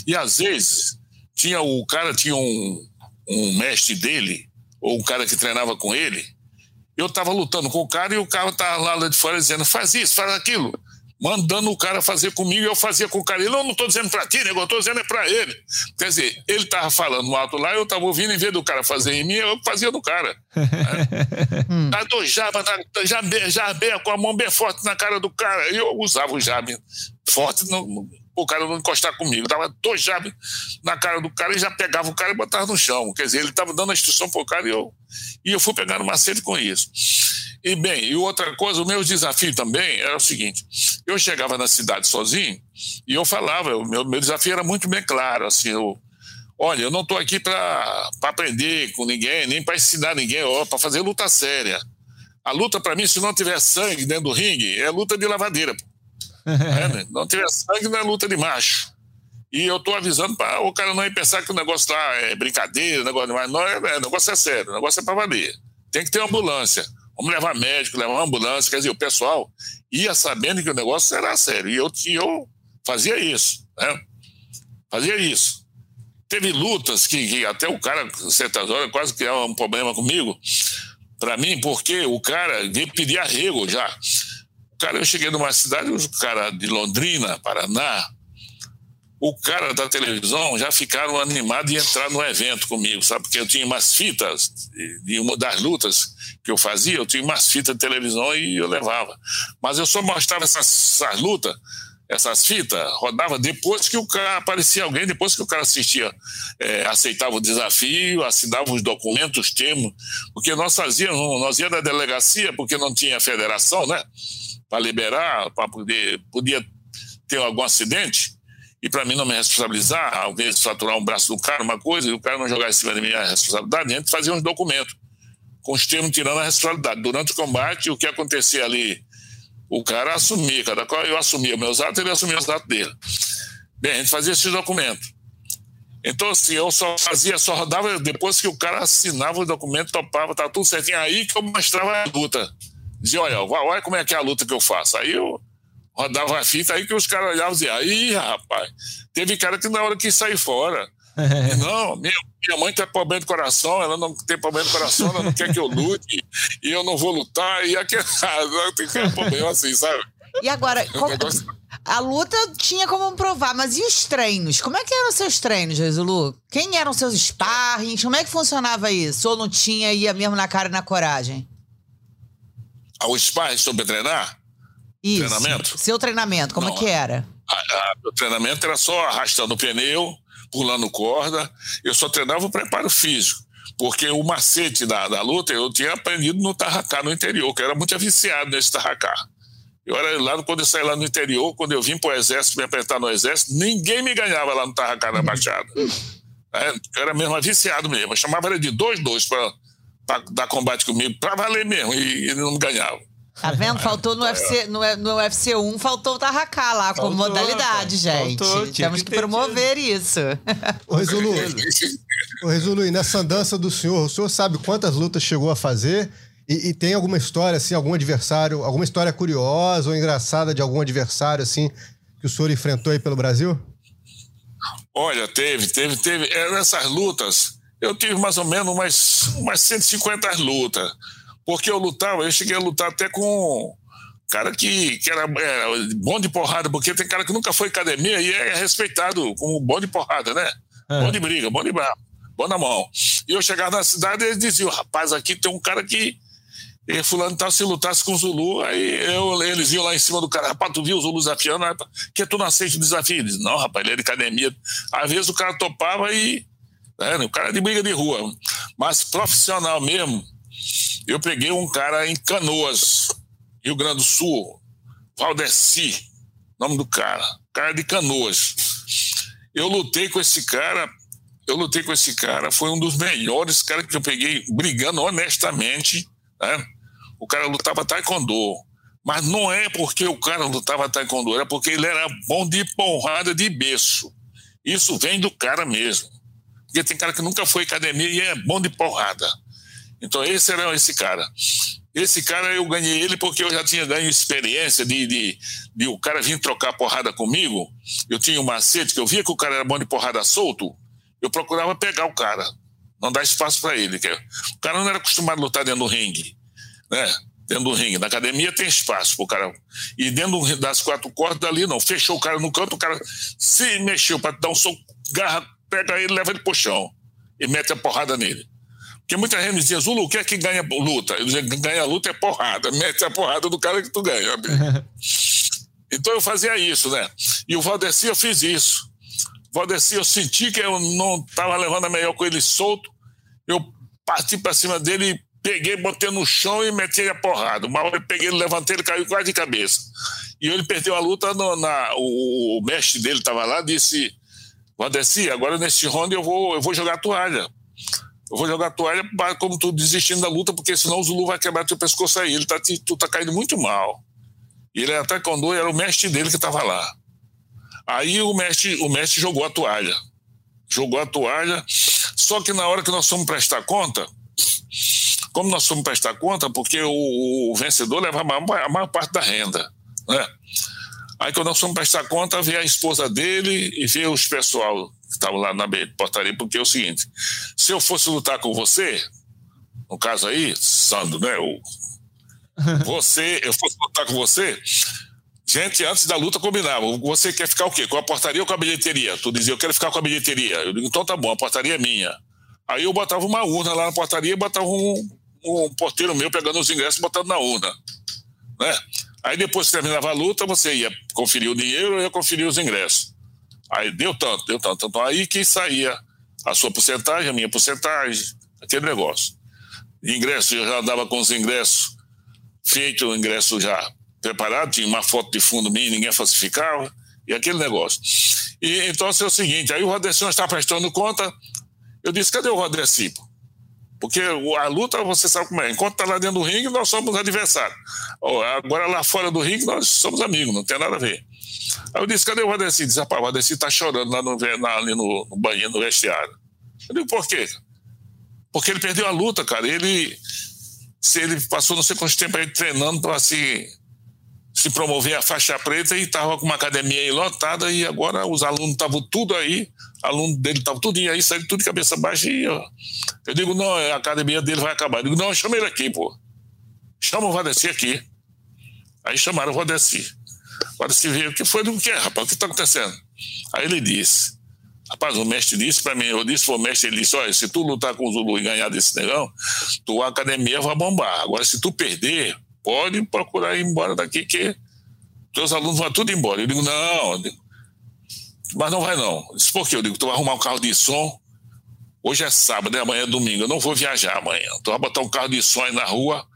E às vezes tinha o cara tinha um, um mestre dele ou um cara que treinava com ele. Eu estava lutando com o cara e o cara estava lá de fora dizendo faz isso, faz aquilo mandando o cara fazer comigo, eu fazia com o cara. Ele, eu não estou dizendo para ti, nego, eu estou dizendo é para ele. Quer dizer, ele estava falando alto lá, eu estava ouvindo, em vez do cara fazer em mim, eu fazia no cara. hum. Aí do jaba, jabé, jabé, com a mão bem forte na cara do cara. E eu usava o jabe forte no, o cara não encostar comigo. Dava dois jabes na cara do cara e já pegava o cara e botava no chão. Quer dizer, ele estava dando a instrução pro cara e eu, e eu fui pegando macete com isso. E bem, e outra coisa, o meu desafio também era o seguinte: eu chegava na cidade sozinho e eu falava, o meu, meu desafio era muito bem claro, assim, eu, olha, eu não estou aqui para aprender com ninguém, nem para ensinar ninguém, para fazer luta séria. A luta, para mim, se não tiver sangue dentro do ringue, é luta de lavadeira. é, né? Não tiver sangue, não é luta de macho. E eu estou avisando para o cara não ir pensar que o negócio lá é brincadeira, negócio demais. Não, é, é, o negócio é sério, o negócio é para valer. Tem que ter ambulância. Vamos levar médico, levar ambulância. Quer dizer, o pessoal ia sabendo que o negócio era sério. E eu, eu fazia isso, né? Fazia isso. Teve lutas que, que até o cara, certas horas, quase que é um problema comigo, para mim, porque o cara veio pedir arrego já. O cara, eu cheguei numa cidade, os cara de Londrina, Paraná, o cara da televisão já ficaram animados de entrar no evento comigo, sabe? Porque eu tinha umas fitas de uma das lutas que eu fazia, eu tinha umas fitas de televisão e eu levava. Mas eu só mostrava essas, essas lutas, essas fitas, rodava depois que o cara aparecia alguém, depois que o cara assistia, é, aceitava o desafio, assinava os documentos, os termos, porque nós fazíamos, nós íamos da delegacia, porque não tinha federação, né? Para liberar, para poder, podia ter algum acidente e para mim não me responsabilizar, de faturar um braço do cara, uma coisa, e o cara não jogar em cima de mim a responsabilidade, a gente fazia uns documentos com os termos tirando a responsabilidade. Durante o combate, o que acontecia ali, o cara assumia, cada qual eu assumia meus atos, ele assumia os atos dele. Bem, a gente fazia esses documentos. Então, assim, eu só fazia, só rodava depois que o cara assinava o documento, topava, tá tudo certinho. Aí que eu mostrava a luta. Dizia, olha, olha como é que é a luta que eu faço. Aí eu rodava a fita, aí que os caras olhavam e diziam, aí, rapaz, teve cara que na hora quis sair fora. não, minha, minha mãe tem problema de coração, ela não tem problema de coração, ela não quer que eu lute, e eu não vou lutar, e aquele tem que problema assim, sabe? E agora, como, a luta tinha como provar, mas e os treinos? Como é que eram os seus treinos, Resolu? Quem eram seus sparrings? Como é que funcionava isso? Ou não tinha, ia mesmo na cara e na coragem? Ah, o sparring sobre treinar? Isso. Treinamento? Seu treinamento, como Não, é que era? o treinamento era só arrastando o pneu, pulando corda. Eu só treinava o preparo físico. Porque o macete da, da luta eu tinha aprendido no Tarracá, no interior, que eu era muito viciado nesse Tarracá. Eu era lá, quando eu saí lá no interior, quando eu vim para o exército, me apertar no exército, ninguém me ganhava lá no Tarracá, na Baixada. É, eu era mesmo viciado mesmo. Eu chamava ele de dois, dois para dar combate comigo, para valer mesmo, e ele não me ganhava. Tá vendo? Faltou no UFC, no, no UFC 1, faltou o Tarracá lá faltou, como modalidade, gente. Faltou, Temos que, que promover isso. Ô, Resolu, ô, Resolu, e nessa andança do senhor, o senhor sabe quantas lutas chegou a fazer? E, e, tem alguma história, assim, algum adversário, alguma história curiosa ou engraçada de algum adversário, assim, que o senhor enfrentou aí pelo Brasil? Olha, teve, teve, teve. É, nessas lutas, eu tive mais ou menos umas, umas 150 lutas. Porque eu lutava, eu cheguei a lutar até com cara que, que era é, bom de porrada, porque tem cara que nunca foi academia e é respeitado como bom de porrada, né? É. Bom de briga, bom de bravo, bom na mão. E eu chegava na cidade e eles diziam, rapaz, aqui tem um cara que e fulano tá, se lutasse com o Zulu, aí eu, eles iam lá em cima do cara, rapaz, tu viu o Zulu desafiando? Rapaz, que tu não aceita o desafio? Eles, não, rapaz, ele é de academia. Às vezes o cara topava e. Né, o cara é de briga de rua. Mas profissional mesmo, eu peguei um cara em Canoas, Rio Grande do Sul, Valdeci, nome do cara, cara de Canoas. Eu lutei com esse cara, eu lutei com esse cara, foi um dos melhores caras que eu peguei brigando honestamente, né? O cara lutava taekwondo, mas não é porque o cara lutava taekwondo, era porque ele era bom de porrada de berço. Isso vem do cara mesmo. Porque tem cara que nunca foi academia e é bom de porrada. Então esse era esse cara. Esse cara eu ganhei ele porque eu já tinha ganho experiência de, de, de o cara vir trocar porrada comigo. Eu tinha um macete que eu via que o cara era bom de porrada solto, eu procurava pegar o cara, não dar espaço para ele. O cara não era acostumado a lutar dentro do ringue, né? Dentro do ringue. Na academia tem espaço pro cara. E dentro das quatro cordas ali não. Fechou o cara no canto, o cara se mexeu para dar um soco, garra, pega ele, leva ele pro chão e mete a porrada nele. Porque muita gente dizia, Zulu, o que é que ganha luta? Eu dizia, ganha luta é porrada, mete a porrada do cara que tu ganha. então eu fazia isso, né? E o Valdeci eu fiz isso. O Valdeci eu senti que eu não estava levando a melhor com ele solto, eu parti para cima dele, peguei, botei no chão e meti a porrada. Uma hora eu peguei, levantei, ele caiu quase de cabeça. E ele perdeu a luta, no, na, o, o mestre dele estava lá, disse, Valdeci, agora nesse round eu vou, eu vou jogar a toalha eu vou jogar a toalha como tu desistindo da luta, porque senão o Zulu vai quebrar teu pescoço aí. Ele tá, tu tá caindo muito mal. E ele era taekwondo era o mestre dele que estava lá. Aí o mestre, o mestre jogou a toalha. Jogou a toalha. Só que na hora que nós fomos prestar conta, como nós fomos prestar conta, porque o, o vencedor leva a maior, a maior, parte da renda. Né? Aí quando nós fomos prestar conta, veio a esposa dele e veio os pessoal estavam lá na portaria, porque é o seguinte: se eu fosse lutar com você, no caso aí, Sandro, né? O, você, eu fosse lutar com você, gente, antes da luta combinava. Você quer ficar o quê? Com a portaria ou com a bilheteria? Tu dizia, eu quero ficar com a bilheteria. Eu digo, então tá bom, a portaria é minha. Aí eu botava uma urna lá na portaria e botava um, um porteiro meu pegando os ingressos e botando na urna. Né? Aí depois que terminava a luta, você ia conferir o dinheiro, eu ia conferir os ingressos. Aí deu tanto, deu tanto. Então aí que saía a sua porcentagem, a minha porcentagem, aquele negócio. Ingresso, eu já dava com os ingressos feito, o ingresso já preparado, tinha uma foto de fundo minha, ninguém falsificava, e aquele negócio. E então assim, é o seguinte, aí o não está prestando conta, eu disse, cadê o Rodeci? Porque a luta, você sabe como é, enquanto está lá dentro do ringue, nós somos adversários. Agora lá fora do ringue, nós somos amigos, não tem nada a ver. Aí eu disse, cadê o Valdeci? Disse, rapaz, o Valdeci tá chorando lá no, na, ali no, no banheiro, no vestiário. Eu digo, por quê? Porque ele perdeu a luta, cara. Ele, se ele passou não sei quanto tempo aí treinando para se, se promover a faixa preta e estava com uma academia aí lotada e agora os alunos estavam tudo aí, aluno dele estava tudo aí, saiu tudo de cabeça baixa e ó, eu digo, não, a academia dele vai acabar. Eu digo, não, chama ele aqui, pô. Chama o Valdeci aqui. Aí chamaram o Valdeci. Agora se vê, o que foi do que, rapaz? O que está acontecendo? Aí ele disse, rapaz, o mestre disse para mim, eu disse para o mestre, ele disse, olha, se tu lutar com o Zulu e ganhar desse negão, tua academia vai bombar. Agora, se tu perder, pode procurar ir embora daqui, que teus alunos vão tudo embora. Eu digo, não, mas não vai não. Disse, por quê? Eu digo, tu vai arrumar um carro de som, hoje é sábado, né? amanhã é domingo, eu não vou viajar amanhã. Tu vai botar um carro de som aí na rua,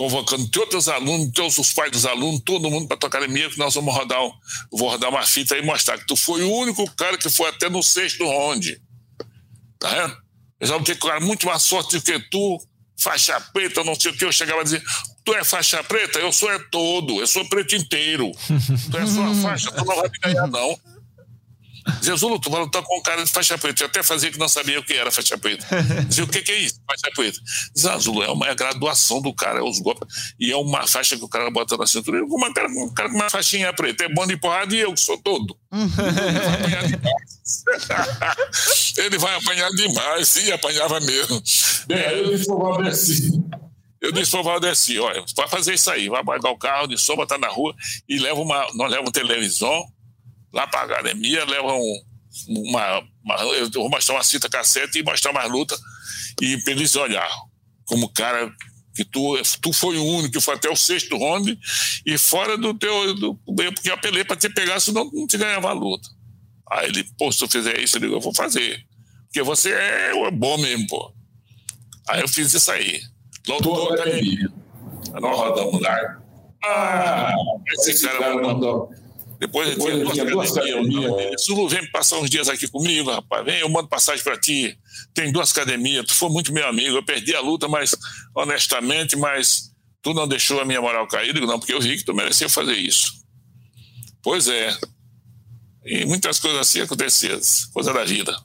convocando os alunos, todos os pais dos alunos, todo mundo para tua academia, que nós vamos rodar, um, vou rodar uma fita e mostrar que tu foi o único cara que foi até no sexto round. Tá vendo? Eu já ter cara muito mais sorte do que tu, faixa preta, não sei o que. Eu chegava a dizer: Tu é faixa preta? Eu sou é todo, eu sou preto inteiro. tu é só a faixa, tu não vai me ganhar, não. Jesus, tu vai lutar com um cara de faixa preta. Eu até fazia que não sabia o que era faixa preta. Dizia, o que, que é isso, faixa preta? Diz, Zulu, é uma é graduação do cara, é os golpes. E é uma faixa que o cara bota na cintura. Uma cara, um cara com uma faixinha preta. É bom de porrada e eu que sou todo. Ele vai apanhar demais. Ele vai apanhar demais. Sim, apanhava mesmo. É, eu disse pro Valdeci. Eu disse pro Valdeci, olha, vai fazer isso aí, vai pagar o carro de som, botar na rua e leva uma, nós levamos televisão, lá para a academia, levam uma, uma, Eu vou mostrar uma cita cassete e mostrar mais luta. E para eles olhar como cara que tu, tu foi o único que foi até o sexto round e fora do teu. Do, porque eu apelei para te pegar, senão não te ganhava a luta. Aí ele, pô, se tu fizer isso, eu digo, eu vou fazer. Porque você é bom mesmo, pô. Aí eu fiz isso aí. Lotou a academia. Nós rodamos lá. Ah, esse, esse cara, cara mandou. Depois, Depois eu tinha duas academias. Zulu, vem passar uns dias aqui comigo, rapaz. Vem, eu mando passagem para ti. Tem duas academias. Tu foi muito meu amigo. Eu perdi a luta, mas honestamente, mas tu não deixou a minha moral cair. Eu digo, não, porque eu vi que tu merecia fazer isso. Pois é. E muitas coisas assim aconteciam, coisa da vida.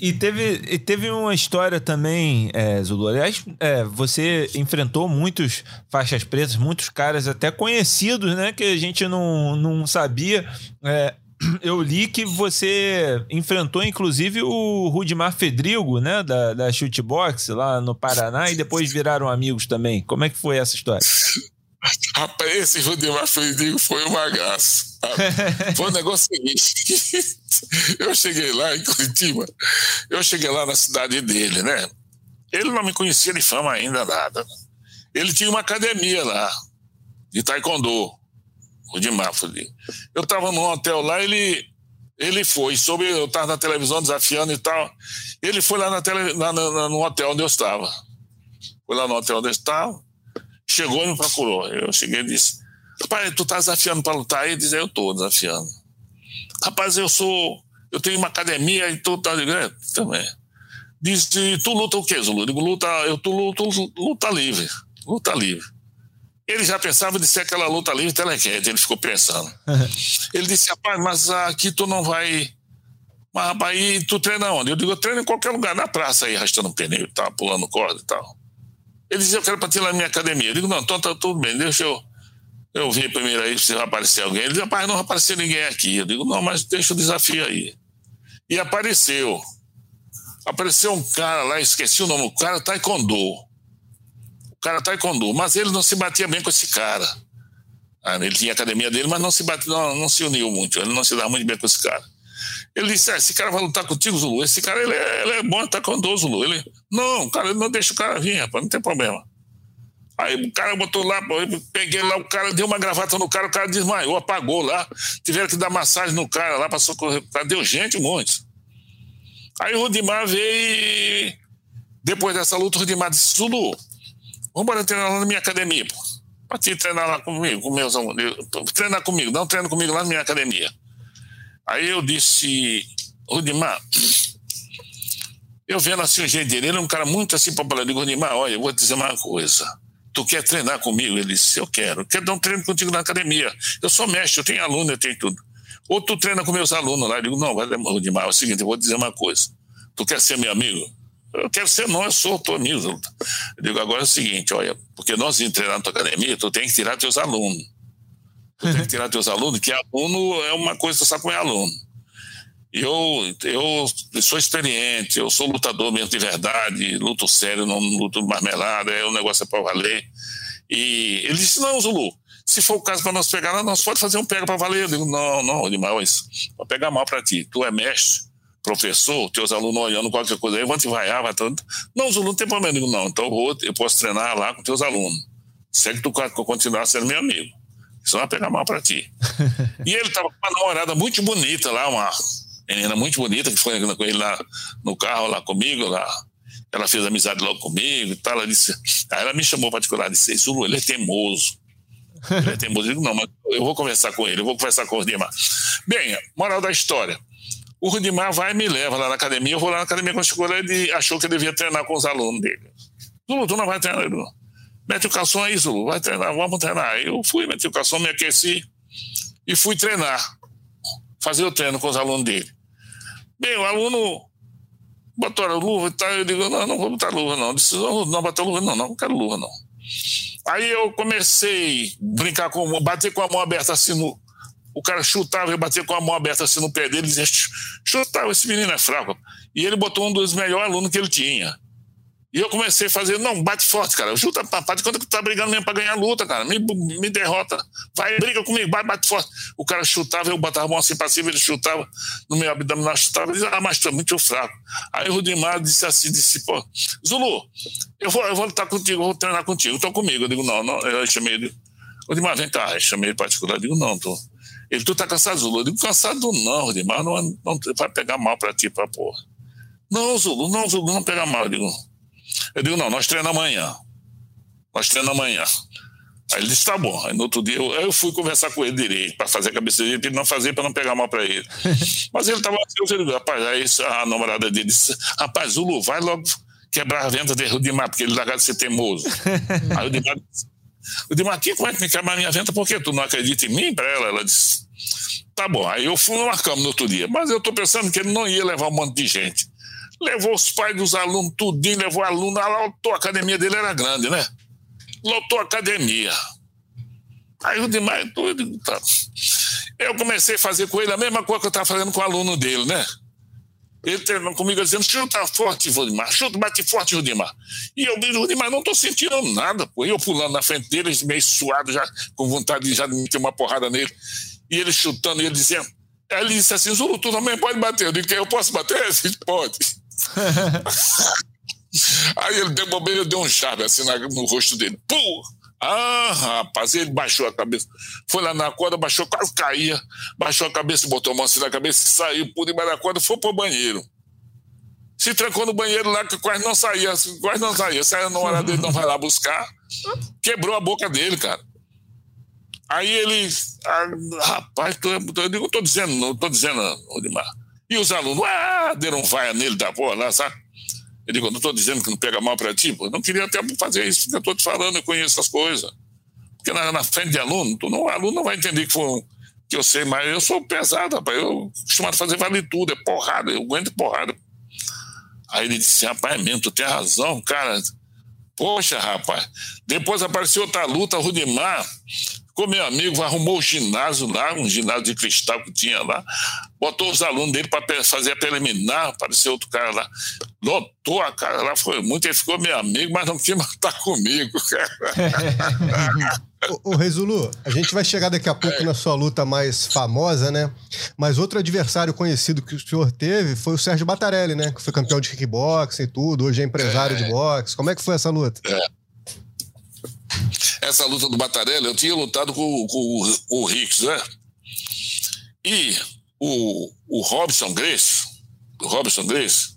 E teve, e teve uma história também, é, Zulu. Aliás, é, você enfrentou muitos faixas pretas, muitos caras até conhecidos, né? Que a gente não, não sabia. É, eu li que você enfrentou, inclusive, o Rudimar Fedrigo, né? Da, da Shootbox, lá no Paraná, e depois viraram amigos também. Como é que foi essa história? Rapaz, esse Rudimar Fedrigo foi uma graça. Foi um negócio seguinte. Eu cheguei lá em Curitiba, eu cheguei lá na cidade dele, né? Ele não me conhecia de fama ainda, nada. Ele tinha uma academia lá, de taekwondo, o de Mafra. Eu estava num hotel lá, ele, ele foi, soube, eu estava na televisão desafiando e tal. Ele foi lá, na tele, lá no, no hotel onde eu estava. Foi lá no hotel onde eu estava, chegou e me procurou. Eu cheguei e disse: Rapaz, tu tá desafiando para lutar? Ele diz: Eu tô desafiando. Rapaz, eu sou. Eu tenho uma academia e tu tá ligado? Também. Diz: Tu luta o quê, Zulu? Eu digo: Luta, eu tu luta, luta livre. Luta livre. Ele já pensava de ser aquela luta livre telequete, ele ficou pensando. ele disse, rapaz, mas aqui tu não vai. Mas, rapaz, e tu treina onde? Eu digo, eu treino em qualquer lugar, na praça aí, arrastando pneu e tal, pulando corda e tal. Ele dizia, eu quero para ti lá na minha academia. Eu digo, não, então tá tudo bem, deixa eu. Eu vi primeiro aí se vai aparecer alguém. Ele disse, rapaz, não vai aparecer ninguém aqui. Eu digo, não, mas deixa o desafio aí. E apareceu. Apareceu um cara lá, esqueci o nome, o cara Taekwondo o cara taekwondo, mas ele não se batia bem com esse cara. Ah, ele tinha academia dele, mas não se bateu, não, não, se uniu muito, ele não se dava muito bem com esse cara. Ele disse: ah, esse cara vai lutar contigo, Zulu. Esse cara ele é, ele é bom em taekwondo, Zulu. Ele, não, cara, ele não deixa o cara vir, rapaz, não tem problema. Aí o cara botou lá, peguei lá, o cara deu uma gravata no cara, o cara desmaiou, apagou lá. Tiveram que dar massagem no cara lá para socorrer. Deu gente um monte. Aí o Rudimar veio. Depois dessa luta, o Rudimar disse: Zulu, Vamos treinar lá na minha academia, pô. Te treinar lá comigo, com meus alunos. Treinar comigo, dá um treino comigo lá na minha academia. Aí eu disse, Rudimar, eu vendo assim o jeito dele, ele é um cara muito assim popular. Eu digo, Rudimar, olha, eu vou te dizer uma coisa. Tu quer treinar comigo? Ele disse, eu quero. Quero dar um treino contigo na academia. Eu sou mestre, eu tenho aluno, eu tenho tudo. Ou tu treina com meus alunos lá. Eu digo, não, vai Rudimar, é o seguinte, eu vou dizer uma coisa. Tu quer ser meu amigo? Eu quero ser não, eu sou Tonismo. Eu digo, agora é o seguinte, olha, porque nós vamos treinar na tua academia, tu tem que tirar teus alunos. Tu tem que tirar teus alunos, que aluno é uma coisa, tu sabe como é aluno. Eu, eu sou experiente, eu sou lutador mesmo de verdade, luto sério, não luto marmelada, é um negócio é para valer. E ele disse, não, Zulu, se for o caso para nós pegar, nós pode fazer um pega para valer. Eu digo, não, não, demais, vai pegar mal para ti. Tu é mestre, professor, teus alunos olhando qualquer coisa aí, vão te vaiar, vai tanto. Não, Zulu, não tem problema. Eu digo, não, então eu, vou, eu posso treinar lá com teus alunos. Se é que tu continuar sendo meu amigo. Isso vai pegar mal para ti. e ele tava com uma namorada muito bonita lá, uma menina muito bonita, que foi com ele lá no carro lá comigo, lá. Ela fez amizade logo comigo e tal. Ela disse, aí ela me chamou particular, disse, Zulu, ele é teimoso. Ele é teimoso. Eu digo, não, mas eu vou conversar com ele, eu vou conversar com o Dimar. Bem, moral da história. O Rudimar vai e me leva lá na academia. Eu vou lá na academia quando chegou lá, ele achou que eu devia treinar com os alunos dele. Zulu, tu não vai treinar, Zulu. Mete o calção aí, Zulu, vai treinar, vamos treinar. Eu fui, meti o calção, me aqueci e fui treinar, fazer o treino com os alunos dele. Bem, o aluno botou a luva e tal, eu digo, não, não vou botar luva não. Disse, não, não botar luva não, não, não quero luva não. Aí eu comecei a brincar com, bater com a mão aberta assim no, o cara chutava, eu batia com a mão aberta assim no pé dele, dizia, chutava, esse menino é fraco. E ele botou um dos melhores alunos que ele tinha. E eu comecei a fazer, não, bate forte, cara. Chuta, de quando tu tá brigando mesmo pra ganhar a luta, cara. Me, me derrota. Vai, briga comigo, bate, bate forte. O cara chutava, eu botava a mão assim pra cima, ele chutava no meu abdominal, chutava. Ele ah, mas tu é muito fraco. Aí o Rudimar disse assim, disse, pô, Zulu, eu vou, eu vou lutar contigo, eu vou treinar contigo, tô comigo. Eu digo, não, não. Eu chamei ele, Rudimar, vem cá. Eu chamei ele particular, eu digo, não, tô ele, tu tá cansado, Zulu? Eu digo, cansado não, Rodimar, não, não vai pegar mal pra ti, pra porra. Não, Zulu, não, Zulu, não pega mal. Eu digo, eu digo, não, nós treinamos amanhã. Nós treinamos amanhã. Aí ele disse, tá bom. Aí no outro dia eu, eu fui conversar com ele direito, para fazer a cabeça dele, para ele não fazer, para não pegar mal para ele. Mas ele tava assim, eu digo, rapaz, aí a namorada dele disse, rapaz, Zulu, vai logo quebrar a venda de Rudimar, porque ele largou de ser teimoso. aí o Dimar disse, disse, Marquinhos, como é que me quebra a minha venda? Por que tu não acredita em mim? Para ela, ela disse, tá bom. Aí eu fui marcamos no outro dia. Mas eu estou pensando que ele não ia levar um monte de gente. Levou os pais dos alunos, tudinho, levou aluno, a, a academia dele era grande, né? Lotou a academia. Aí o demais, tudo, tá. Eu comecei a fazer com ele a mesma coisa que eu estava fazendo com o aluno dele, né? Ele treinando comigo dizendo, chuta forte, Rudimar, chuta, bate forte, Rudimar. E eu digo, Rudimar, não estou sentindo nada, pô. Eu pulando na frente dele, meio suado, já com vontade de já meter uma porrada nele. E ele chutando, e ele dizendo, Aí ele disse assim, Zulu, tu também pode bater. Eu digo, eu posso bater? Ele pode. Aí ele deu bobeira, deu um chave assim no rosto dele. Pum! Ah, rapaz, ele baixou a cabeça. Foi lá na corda, baixou, quase caía. Baixou a cabeça, botou a mão assim na cabeça e saiu por debaixo da corda, foi pro banheiro. Se trancou no banheiro lá, que quase não saía, quase não saía. Saiu na hora dele, não vai lá buscar. Quebrou a boca dele, cara. Aí ele, ah, rapaz, tô, eu digo, tô dizendo, não tô dizendo, Odimar. E os alunos, ah, deram vaia nele da porra lá, sabe? Eu digo, não estou dizendo que não pega mal para ti. Eu não queria até fazer isso eu estou te falando, eu conheço as coisas. Porque na, na frente de aluno, tu não, o aluno não vai entender que, foi, que eu sei, mas eu sou pesado, rapaz. Eu costumado fazer vale tudo, é porrada, eu aguento porrada. Aí ele disse, rapaz, mesmo, tu tem razão, cara. Poxa, rapaz. Depois apareceu outra luta, Rudimar Ficou meu amigo, arrumou o ginásio lá, um ginásio de cristal que tinha lá, botou os alunos dele para fazer a preliminar, apareceu outro cara lá, lotou a cara lá, foi muito, ele ficou meu amigo, mas não quis matar comigo, cara. Ô, Rezulu, a gente vai chegar daqui a pouco é. na sua luta mais famosa, né? Mas outro adversário conhecido que o senhor teve foi o Sérgio Batarelli, né? Que foi campeão de kickboxing e tudo, hoje é empresário é. de boxe. Como é que foi essa luta? É essa luta do Batarelli, eu tinha lutado com, com, com o Ricks, né? E o, o Robson Grace, o Robson Grace,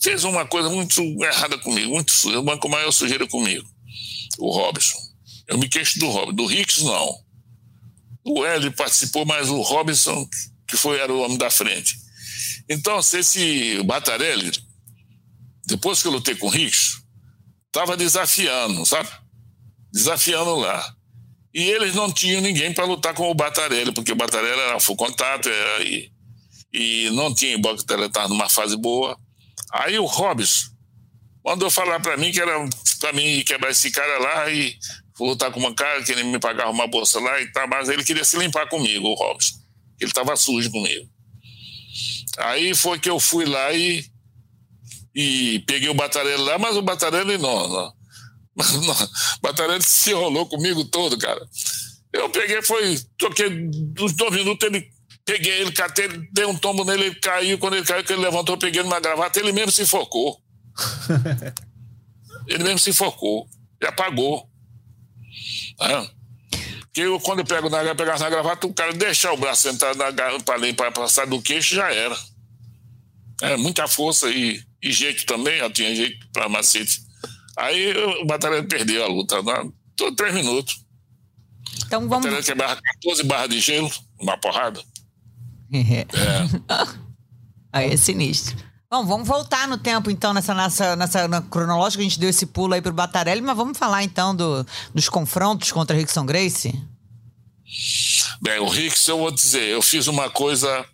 fez uma coisa muito errada comigo, muito uma com maior sujeira comigo. O Robson. Eu me queixo do Robson. Do Ricks, não. O Hélio participou, mas o Robson, que foi, era o homem da frente. Então, se esse Batarelli, depois que eu lutei com o Ricks, estava desafiando, sabe? desafiando lá. E eles não tinham ninguém para lutar com o Batarelli, porque o Batarelli era full contato era, e, e não tinha, o Batarelli estava numa fase boa. Aí o Hobbs mandou falar para mim que era para mim quebrar esse cara lá e lutar com uma cara, que ele me pagava uma bolsa lá e tal, mas ele queria se limpar comigo, o Hobbs. Ele estava sujo comigo. Aí foi que eu fui lá e, e peguei o Batarelli lá, mas o Batarelli não, não Batarelli se enrolou comigo todo, cara. Eu peguei, foi, toquei uns dois minutos, ele peguei ele, catei, dei um tombo nele, ele caiu. Quando ele caiu, que ele levantou, eu peguei ele na gravata, ele mesmo se focou. ele mesmo se focou e apagou. Porque eu, quando eu pego na, pegar na gravata, o cara deixar o braço entrar na para passar do queixo já era. É, muita força e, e jeito também, já tinha jeito para macete. Aí o Batalhão perdeu a luta, né? Todo três minutos. Então vamos. O Batalhão quebrava 14 barras de gelo, uma porrada. é. Aí é sinistro. Bom, vamos voltar no tempo, então, nessa, nessa, nessa na cronológica. A gente deu esse pulo aí pro Batarelli, mas vamos falar, então, do, dos confrontos contra Rickson Grace? Bem, o Rickson, eu vou dizer, eu fiz uma coisa.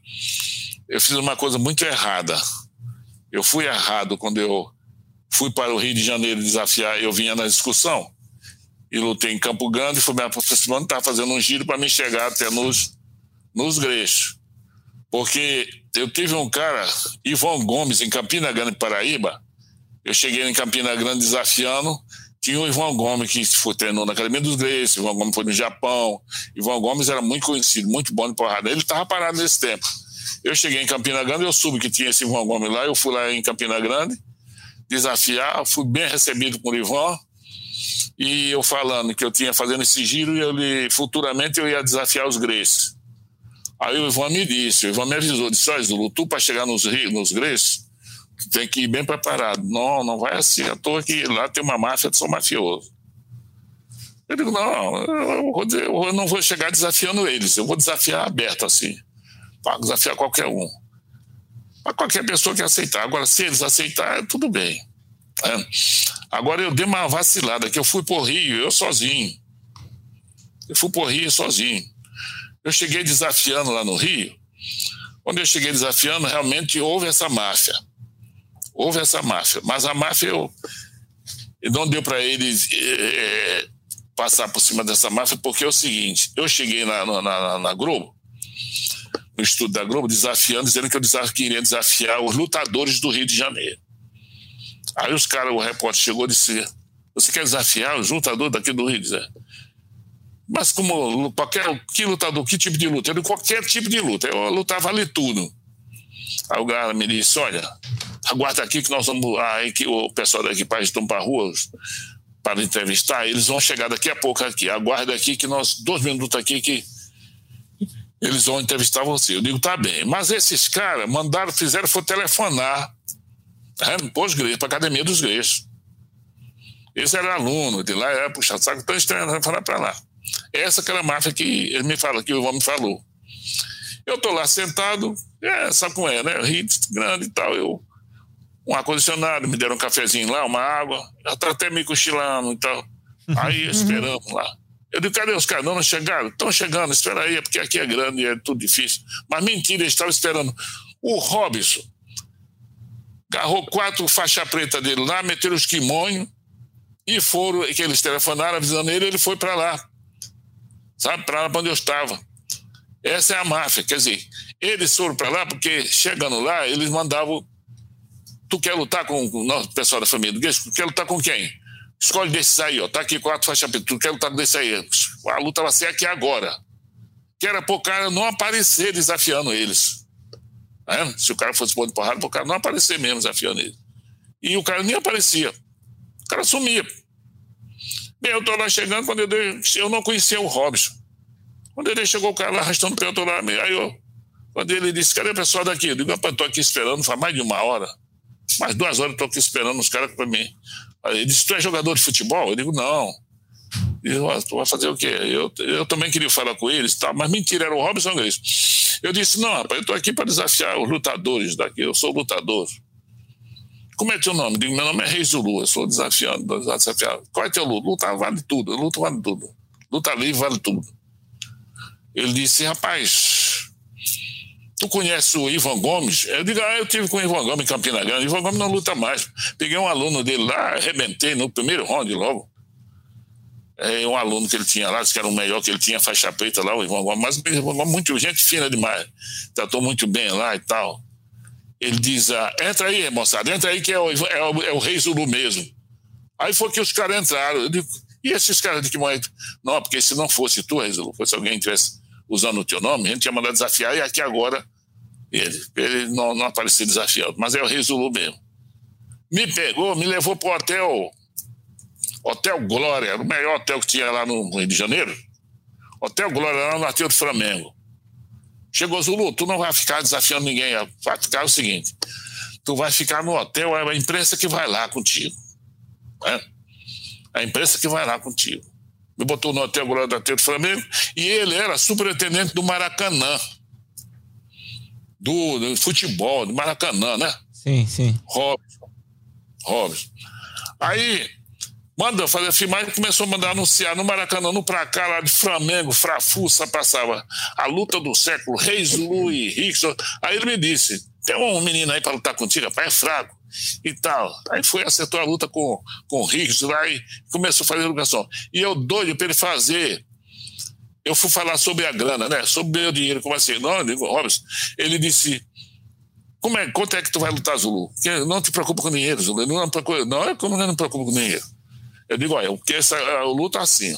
Eu fiz uma coisa muito errada. Eu fui errado quando eu fui para o Rio de Janeiro desafiar, eu vinha na discussão e lutei em Campo Grande, fui me aproximando, estava fazendo um giro para me chegar até nos, nos greixos. Porque eu tive um cara, Ivon Gomes, em Campina Grande, Paraíba, eu cheguei em Campina Grande desafiando, tinha o Ivan Gomes que foi treinou na Academia dos Greixos, Ivan Gomes foi no Japão, Ivan Gomes era muito conhecido, muito bom de porrada, ele estava parado nesse tempo. Eu cheguei em Campina Grande, eu soube que tinha esse Ivan Gomes lá, eu fui lá em Campina Grande, desafiar, fui bem recebido por Ivan, e eu falando que eu tinha fazendo esse giro e ele, futuramente eu ia desafiar os Grace. Aí o Ivan me disse, o Ivan me avisou, disse, olha, Zulu, tu para chegar nos, nos Grace, tem que ir bem preparado. Não, não vai assim, à toa que lá tem uma máfia de são mafioso. Eu digo, não, eu, vou, eu não vou chegar desafiando eles, eu vou desafiar aberto assim, para desafiar qualquer um para qualquer pessoa que aceitar. Agora, se eles aceitarem, tudo bem. É. Agora, eu dei uma vacilada, que eu fui por Rio, eu sozinho. Eu fui por Rio sozinho. Eu cheguei desafiando lá no Rio. Quando eu cheguei desafiando, realmente houve essa máfia. houve essa máfia. Mas a máfia, eu, eu não deu para eles é, passar por cima dessa máfia, porque é o seguinte: eu cheguei na, na, na, na Globo, no estudo da Globo, desafiando, dizendo que eu desaf queria desafiar os lutadores do Rio de Janeiro. Aí os caras, o repórter chegou e disse: Você quer desafiar os lutadores daqui do Rio? Dizer, mas como qualquer que lutador, que tipo de luta? Eu qualquer tipo de luta. Eu lutar vale tudo. Aí o cara me disse: Olha, aguarda aqui que nós vamos. Aí que o pessoal da equipagem estão para a rua para entrevistar. Eles vão chegar daqui a pouco aqui. Aguarda aqui que nós, dois minutos aqui, que eles vão entrevistar você. Eu digo, tá bem. Mas esses caras mandaram, fizeram, foi telefonar é, pós para a Academia dos Gregos. Esse era aluno de lá, era puxa saco, estão estranhando, falar para lá. Essa aquela máfia que ele me fala, que o homem falou. Eu tô lá sentado, é, sabe como é, né? Rio grande e tal. Eu, um ar-condicionado, me deram um cafezinho lá, uma água. Tô até me cochilando e tal. Aí esperamos lá. Eu digo, cadê os caras? Não, não chegaram? Estão chegando, espera aí, é porque aqui é grande e é tudo difícil. Mas mentira, eles estavam esperando. O Robson agarrou quatro faixa preta dele lá, meteram os quimonhos e foram, que eles telefonaram avisando ele, ele foi para lá. Sabe, para lá onde eu estava. Essa é a máfia, quer dizer, eles foram para lá porque chegando lá, eles mandavam. Tu quer lutar com o pessoal da família Tu quer lutar com quem? Escolhe desses aí, ó. Tá aqui quatro faixas pretas. Tu quer lutar desse aí? A luta vai ser aqui agora. Que era pro cara não aparecer desafiando eles. É? Se o cara fosse bom de porrada, pro cara não aparecer mesmo desafiando eles. E o cara nem aparecia. O cara sumia. Bem, eu tô lá chegando, quando eu, dei, eu não conhecia o Robson. Quando ele chegou, o cara lá arrastando o pé, eu tô lá. Aí eu, quando ele disse, cadê o pessoal daqui? Eu digo, rapaz, tô aqui esperando, faz mais de uma hora. Mais duas horas eu tô aqui esperando os caras para mim. Ele disse: Tu é jogador de futebol? Eu digo: Não. Eu, tu vai fazer o quê? Eu, eu também queria falar com eles, tá? mas mentira, era o Robson Grace. Eu disse: Não, rapaz, eu estou aqui para desafiar os lutadores daqui, eu sou lutador. Como é teu nome? Digo: Meu nome é Reis Zulu, eu sou desafiando, desafiado. Qual é teu luta? Luta vale tudo, luta vale tudo. Luta livre vale tudo. Ele disse: Rapaz, Tu conhece o Ivan Gomes? Eu digo, ah, eu tive com o Ivan Gomes em Campina Grande. O Ivan Gomes não luta mais. Peguei um aluno dele lá, arrebentei no primeiro round logo. É um aluno que ele tinha lá, que era o melhor que ele tinha, faixa preta lá, o Ivan Gomes. Mas o Ivan Gomes, muito gente fina demais. Tratou muito bem lá e tal. Ele diz, ah, entra aí, moçada, entra aí que é o, é o, é o Rei Zulu mesmo. Aí foi que os caras entraram. Eu digo, e esses caras de que moeda? Não, porque se não fosse tu, Rei Zulu, fosse alguém que tivesse usando o teu nome, a gente ia mandar desafiar e aqui agora ele, ele não, não apareceu desafiado, mas é o Rei Zulu mesmo. Me pegou, me levou para o hotel, Hotel Glória, o melhor hotel que tinha lá no Rio de Janeiro. Hotel Glória, lá no Arteiro do Flamengo. Chegou Zulu, tu não vai ficar desafiando ninguém, vai ficar o seguinte: tu vai ficar no hotel, é a imprensa que vai lá contigo. Né? A imprensa que vai lá contigo. Me botou no Hotel do Arteiro do Flamengo e ele era superintendente do Maracanã do, do, futebol, do Maracanã, né? Sim, sim. Robson. Robson. Aí, manda fazer a filmagem começou a mandar anunciar no Maracanã, no pra cá, lá de Flamengo, Frafuça, passava a luta do século, Reis Luiz, Rickson. Aí ele me disse: tem um menino aí para lutar contigo, rapaz, é fraco e tal. Aí foi, acertou a luta com, com o Rickson lá e começou a fazer educação. E eu doido para ele fazer eu fui falar sobre a grana, né? Sobre o meu dinheiro, como assim? Não, digo, ele disse, como é, quanto é que tu vai lutar, Zulu? Porque não te preocupa com dinheiro, Zulu. Não, procura, não é como eu não me preocupo com dinheiro. Eu digo, olha, porque essa, a luta é assim,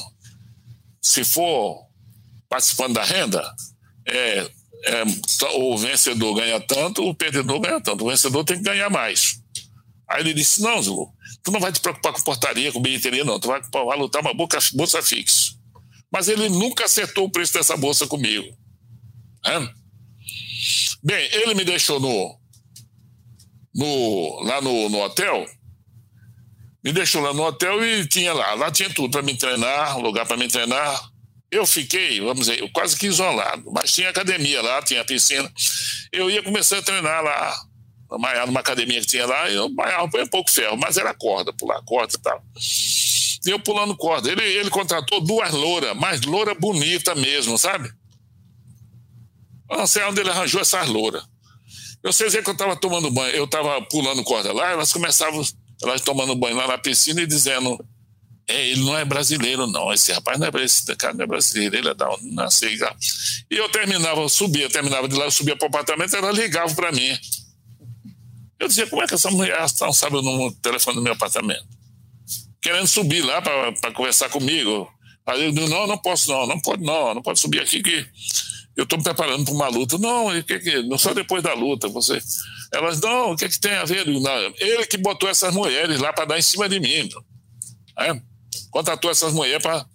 se for participando da renda, é, é, o vencedor ganha tanto, o perdedor ganha tanto. O vencedor tem que ganhar mais. Aí ele disse, não, Zulu, tu não vai te preocupar com portaria, com bilheteria, não. Tu vai, vai lutar uma bolsa fixa mas ele nunca acertou o preço dessa bolsa comigo. É? Bem, ele me deixou no, no lá no, no, hotel, me deixou lá no hotel e tinha lá, lá tinha tudo para me treinar, lugar para me treinar. Eu fiquei, vamos dizer, quase que isolado, mas tinha academia lá, tinha piscina. Eu ia começar a treinar lá, numa academia que tinha lá, eu maiava um pouco ferro, mas era corda, pular corda e tal eu pulando corda. Ele, ele contratou duas louras, mas loura bonita mesmo, sabe? Eu não sei onde ele arranjou essas louras. Eu sei dizer que eu estava tomando banho, eu estava pulando corda lá, elas começavam, elas tomando banho lá na piscina e dizendo: é, ele não é brasileiro, não. Esse rapaz não é brasileiro, esse cara não é brasileiro, ele é da onde nasceu. E eu terminava, subia, terminava de lá, subia para o apartamento, ela ligava para mim. Eu dizia, como é que essa mulher não sabe o telefone do meu apartamento? Querendo subir lá para conversar comigo. Aí eu digo, não, não posso não, não pode não, não pode subir aqui que eu estou me preparando para uma luta. Não, que, que, não só depois da luta, você. Elas, não, o que, que tem a ver? Ele que botou essas mulheres lá para dar em cima de mim. É? Contratou essas mulheres para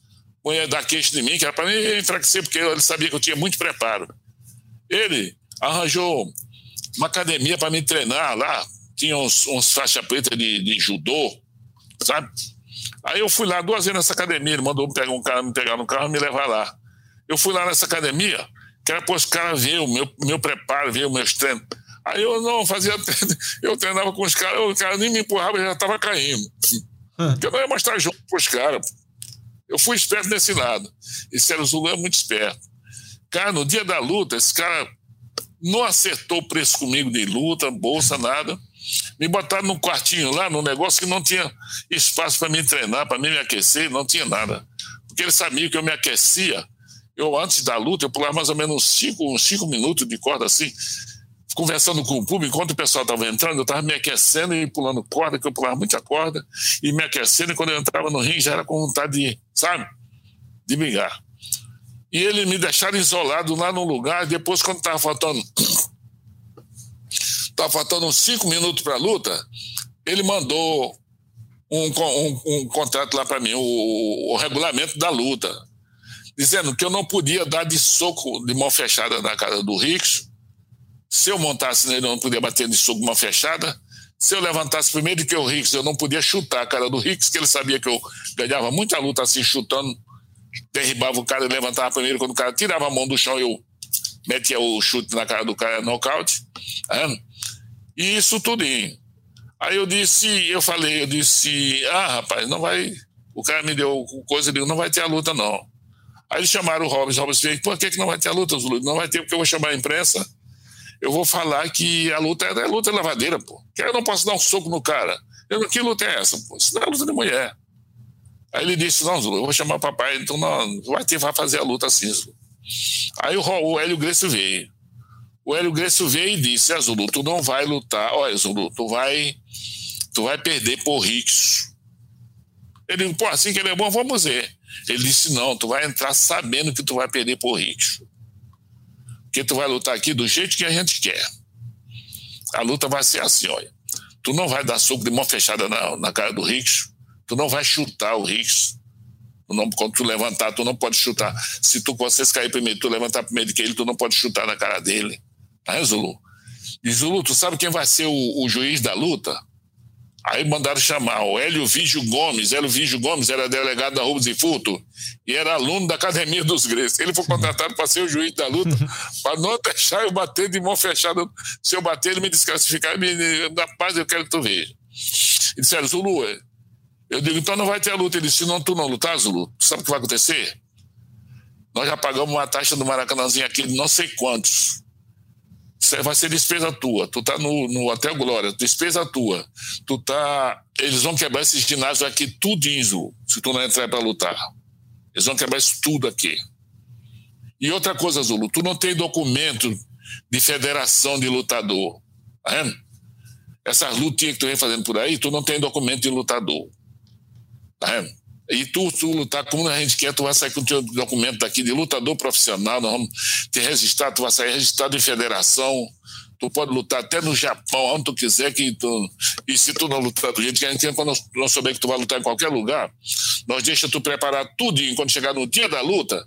mulher dar queixa de mim, que era para me enfraquecer, porque ele sabia que eu tinha muito preparo. Ele arranjou uma academia para me treinar lá, tinha uns, uns faixa preta de, de judô, sabe? Aí eu fui lá duas vezes nessa academia, ele mandou pegar um cara, me pegar no carro e me levar lá. Eu fui lá nessa academia, que era para os caras ver o meu, meu preparo, ver os meus treinos. Aí eu não fazia, eu treinava com os caras, o cara nem me empurrava, já estava caindo. Porque eu não ia mostrar junto com os caras. Eu fui esperto nesse lado. Esse era o Zulu é muito esperto. Cara, no dia da luta, esse cara não acertou o preço comigo de luta, bolsa, nada. Me botaram num quartinho lá, num negócio que não tinha espaço para me treinar, para me aquecer, não tinha nada. Porque ele sabia que eu me aquecia. Eu, antes da luta, eu pulava mais ou menos cinco, uns cinco minutos de corda assim, conversando com o público, enquanto o pessoal estava entrando, eu estava me aquecendo e pulando corda, que eu pulava muita corda, e me aquecendo, e quando eu entrava no ringue já era com vontade de, sabe, de brigar. E ele me deixaram isolado lá no lugar, depois quando estava faltando estava faltando cinco minutos para a luta, ele mandou um, um, um contrato lá para mim, o, o, regulamento da luta, dizendo que eu não podia dar de soco de mão fechada na cara do Ricks. Se eu montasse nele, eu não podia bater de soco mão fechada. Se eu levantasse primeiro que o Ricks, eu não podia chutar a cara do Ricks, que ele sabia que eu ganhava muita luta assim, chutando, derribava o cara levantava primeiro. Quando o cara tirava a mão do chão, eu metia o chute na cara do cara, nocaute. Tá e isso tudinho. Aí eu disse, eu falei, eu disse, ah, rapaz, não vai. O cara me deu coisa, digo, não vai ter a luta, não. Aí eles chamaram o Robson, o Robson fez, por que, que não vai ter a luta, Zulu? Não vai ter, porque eu vou chamar a imprensa, eu vou falar que a luta é, é luta lavadeira, pô. Que eu não posso dar um soco no cara. Eu, que luta é essa, pô? Isso não é luta de mulher. Aí ele disse, não, Zulu, eu vou chamar o papai, então não, vai ter, vai fazer a luta assim, Zulu. Aí o, o Hélio Gracie veio. O Hélio Gracie veio e disse: é, Zulu, tu não vai lutar. Olha, Zulu, tu vai, tu vai perder por Rix. Ele disse: pô, assim que ele é bom, vamos ver. Ele disse: não, tu vai entrar sabendo que tu vai perder por Rix. Porque tu vai lutar aqui do jeito que a gente quer. A luta vai ser assim, olha. Tu não vai dar soco de mão fechada na, na cara do Rix. Tu não vai chutar o Rix. Não, quando tu levantar, tu não pode chutar. Se tu vocês cair primeiro, tu levantar primeiro que ele, tu não pode chutar na cara dele. Aí, Zulu. E Zulu, tu sabe quem vai ser o, o juiz da luta? Aí mandaram chamar o Hélio Vígio Gomes. Hélio Vígio Gomes era delegado da Rubens e Furto e era aluno da Academia dos Gregos. Ele foi contratado para ser o juiz da luta, para não deixar eu bater de mão fechada. Se eu bater, ele me desclassificar, me, da paz, eu quero que tu veja. E disseram, Zulu, eu digo, então não vai ter a luta. Ele disse, não, tu não lutar, Zulu, sabe o que vai acontecer? Nós já pagamos uma taxa do Maracanãzinho aqui de não sei quantos vai ser despesa tua. Tu tá no, no Hotel Glória, despesa tua. Tu tá. Eles vão quebrar esse ginásio aqui tudinho, se tu não entrar para lutar. Eles vão quebrar isso tudo aqui. E outra coisa, Zulu, tu não tem documento de federação de lutador. Tá vendo? Essas lutinhas que tu vem fazendo por aí, tu não tem documento de lutador. Vendo? E tu, tu lutar como a gente quer, tu vai sair com o teu documento daqui de lutador profissional, nós vamos te registrar, tu vai sair registrado em federação, tu pode lutar até no Japão, onde tu quiser, que tu, e se tu não lutar do jeito que a gente tem, quando nós, souber que tu vai lutar em qualquer lugar, nós deixa tu preparar tudo e quando chegar no dia da luta,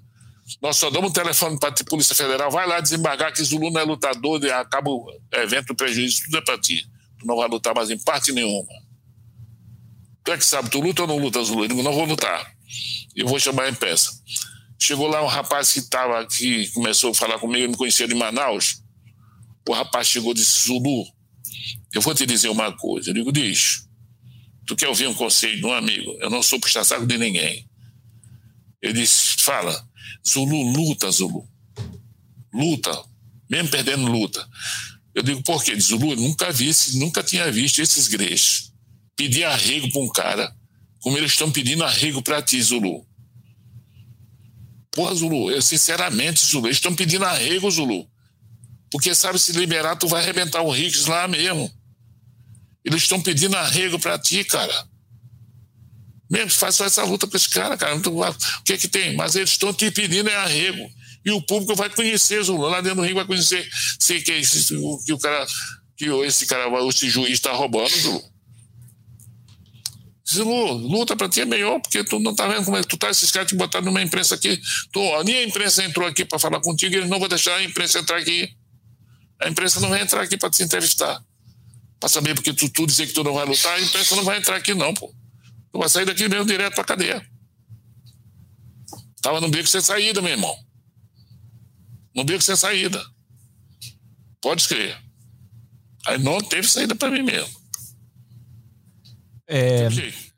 nós só damos um telefone para a Polícia Federal, vai lá desembargar que Zulu não é lutador, acaba o evento, o prejuízo, tudo é para ti. Tu não vai lutar mais em parte nenhuma. Tu é que sabe, tu luta ou não luta, Zulu? Digo, não vou lutar. Eu vou chamar em peça. Chegou lá um rapaz que estava aqui, começou a falar comigo, me conhecia de Manaus. O rapaz chegou e disse, Zulu, eu vou te dizer uma coisa. Eu digo, diz. Tu quer ouvir um conselho de um amigo? Eu não sou puxa-saco de ninguém. Ele disse, fala, Zulu, luta, Zulu. Luta, mesmo perdendo luta. Eu digo, por quê? Diz, Zulu, nunca vi, nunca tinha visto esses greixos pedir arrego para um cara, como eles estão pedindo arrego para ti, Zulu. Porra, Zulu, eu, sinceramente, Zulu, eles estão pedindo arrego, Zulu. Porque sabe, se liberar, tu vai arrebentar o Ricks lá mesmo. Eles estão pedindo arrego para ti, cara. Mesmo, faz só essa luta com esse cara, cara. O que que tem? Mas eles estão te pedindo é arrego. E o público vai conhecer, Zulu. Lá dentro do ringue vai conhecer sei que, esse, que o cara, que esse cara, esse juiz está roubando, Zulu. Zulu, luta para ti é melhor, porque tu não tá vendo como é que tu tá, esses caras te botaram numa imprensa aqui. Tu, a imprensa entrou aqui para falar contigo, eles não vão deixar a imprensa entrar aqui. A imprensa não vai entrar aqui para te entrevistar. Para saber porque tu, tu dizer que tu não vai lutar, a imprensa não vai entrar aqui, não, pô. Tu vai sair daqui mesmo direto pra cadeia. Tava no beco sem saída, meu irmão. No beco sem saída. Pode escrever. Aí não teve saída para mim mesmo. É,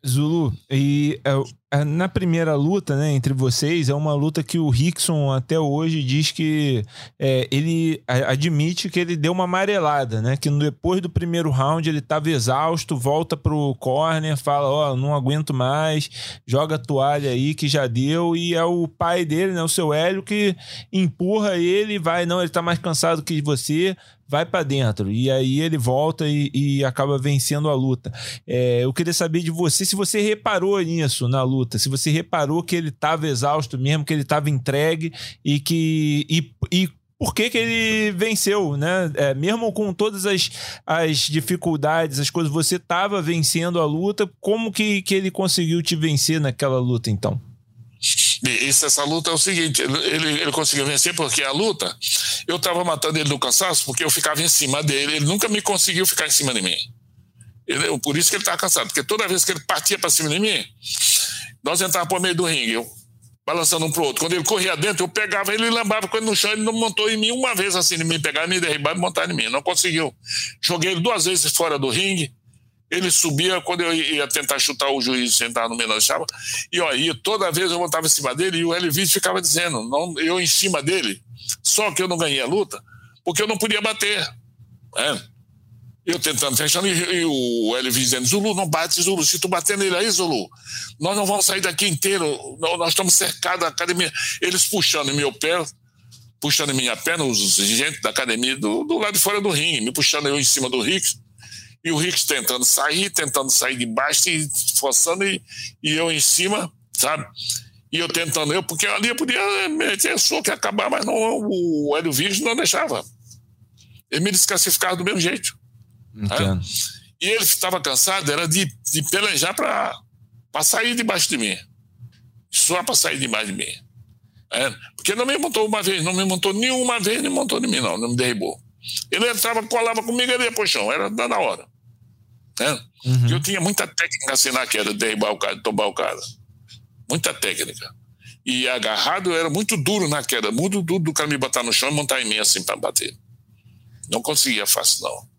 Zulu, e é, é, na primeira luta, né, entre vocês, é uma luta que o Rickson até hoje diz que é, ele admite que ele deu uma amarelada, né? Que depois do primeiro round ele estava exausto, volta pro corner, fala, ó, oh, não aguento mais, joga a toalha aí que já deu, e é o pai dele, né, o seu Hélio, que empurra ele, vai, não, ele tá mais cansado que você, vai para dentro. E aí ele volta e, e acaba vencendo a luta. É, eu queria saber de você se você reparou nisso na luta, se você reparou que ele estava exausto mesmo, que ele estava entregue e que. E, e por que, que ele venceu, né? É, mesmo com todas as, as dificuldades, as coisas, você estava vencendo a luta, como que, que ele conseguiu te vencer naquela luta, então? Isso, essa luta é o seguinte: ele, ele conseguiu vencer porque a luta, eu estava matando ele no cansaço porque eu ficava em cima dele, ele nunca me conseguiu ficar em cima de mim. Ele, por isso que ele estava cansado, porque toda vez que ele partia para cima de mim, nós entrávamos por meio do ringue, eu balançando um pro outro. Quando ele corria dentro, eu pegava ele e lambava com ele no chão. Ele não montou em mim uma vez assim, de me pegar, me derribar e montar em mim. Não conseguiu. Joguei ele duas vezes fora do ringue ele subia quando eu ia tentar chutar o juiz sentar no meio da chapa, e e toda vez eu montava em cima dele e o Elvis ficava dizendo, não, eu em cima dele, só que eu não ganhei a luta, porque eu não podia bater. Né? Eu tentando fechando, e, e o Elvis dizendo, Zulu, não bate, Zulu, se tu bater nele aí, Zulu, nós não vamos sair daqui inteiro, nós estamos cercados da academia. Eles puxando meu pé, puxando minha perna, os gente da academia do, do lado de fora do ringue, me puxando eu em cima do Rick, e o Ricks tentando sair, tentando sair de baixo e forçando, e, e eu em cima, sabe? E eu tentando, eu, porque ali eu podia meter soco e acabar, mas não, o Hélio Virgem não deixava. Ele me desclassificava do mesmo jeito. Entendo. Né? E ele estava cansado, era de, de pelejar para sair debaixo de mim. Só para sair debaixo de mim. É, porque não me montou uma vez, não me montou nenhuma vez, nem montou de mim, não, não me derribou. Ele entrava, colava comigo, ele ia pro chão, era da hora. Né? Uhum. Eu tinha muita técnica assim na queda, derrubar o cara, tomar o cara. Muita técnica. E agarrado era muito duro na queda, muito duro do cara me botar no chão e montar em mim assim para bater. Não conseguia fácil, não.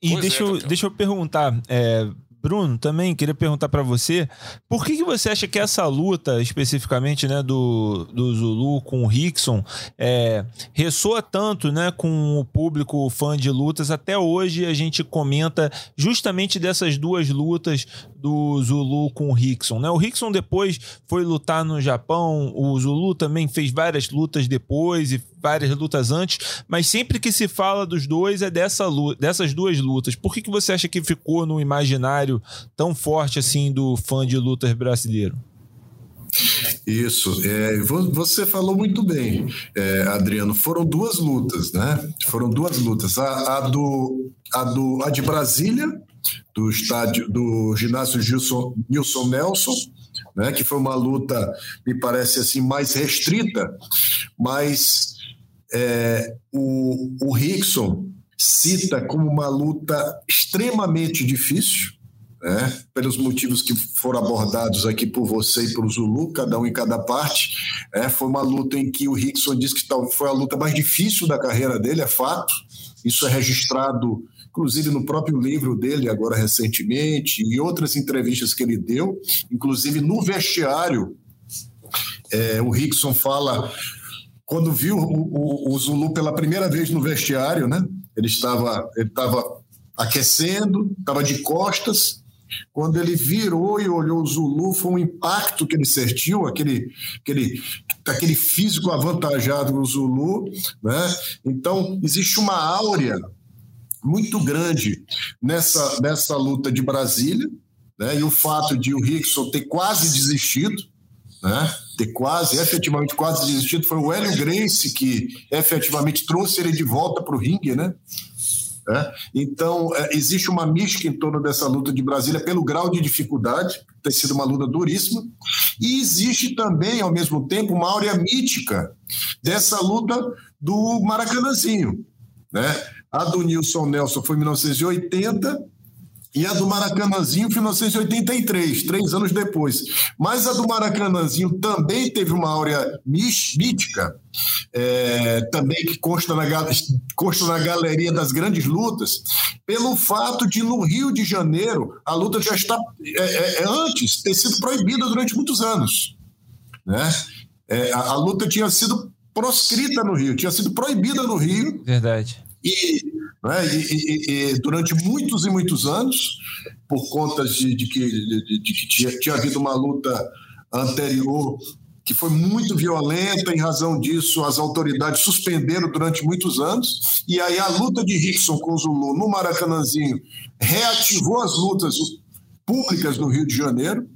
E deixa, é, eu, deixa eu perguntar, é, Bruno, também queria perguntar para você, por que, que você acha que essa luta, especificamente, né, do, do Zulu com o Rickson, é, ressoa tanto, né, com o público fã de lutas? Até hoje a gente comenta justamente dessas duas lutas do Zulu com o Rickson, né? O Rickson depois foi lutar no Japão, o Zulu também fez várias lutas depois e várias lutas antes, mas sempre que se fala dos dois é dessa dessas duas lutas. Por que, que você acha que ficou no imaginário tão forte assim do fã de lutas brasileiro? Isso, é, você falou muito bem, é, Adriano. Foram duas lutas, né? Foram duas lutas. A, a, do, a, do, a de Brasília, do estádio do ginásio Gilson, Nilson Nelson, né? Que foi uma luta, me parece assim, mais restrita, mas é, o, o Rickson cita como uma luta extremamente difícil né? pelos motivos que foram abordados aqui por você e por Zulu, cada um em cada parte. É, foi uma luta em que o Rickson disse que foi a luta mais difícil da carreira dele, é fato. Isso é registrado, inclusive, no próprio livro dele, agora recentemente, e outras entrevistas que ele deu, inclusive no vestiário. É, o Rickson fala, quando viu o, o, o Zulu pela primeira vez no vestiário, né? Ele estava, ele estava aquecendo, estava de costas. Quando ele virou e olhou o Zulu, foi um impacto que ele sentiu, aquele, aquele, aquele físico avantajado no Zulu. Né? Então, existe uma áurea muito grande nessa, nessa luta de Brasília, né? e o fato de o Rickson ter quase desistido, né? ter quase, efetivamente quase desistido, foi o Hélio Grace que efetivamente trouxe ele de volta para o ringue, né? É? Então, é, existe uma mística em torno dessa luta de Brasília pelo grau de dificuldade, ter sido uma luta duríssima, e existe também, ao mesmo tempo, uma áurea mítica dessa luta do Maracanãzinho. Né? A do Nilson Nelson foi em 1980 e a do Maracanãzinho foi em 1983, três anos depois. Mas a do Maracanãzinho também teve uma áurea mítica, é, também que consta na, consta na galeria das grandes lutas, pelo fato de no Rio de Janeiro a luta já está é, é, é antes ter sido proibida durante muitos anos. Né? É, a, a luta tinha sido proscrita no Rio, tinha sido proibida no Rio. Verdade. E né? E, e, e, durante muitos e muitos anos, por conta de, de que, de, de que tinha, tinha havido uma luta anterior que foi muito violenta, em razão disso, as autoridades suspenderam durante muitos anos, e aí a luta de Rickson com Zulu no Maracanãzinho reativou as lutas públicas no Rio de Janeiro,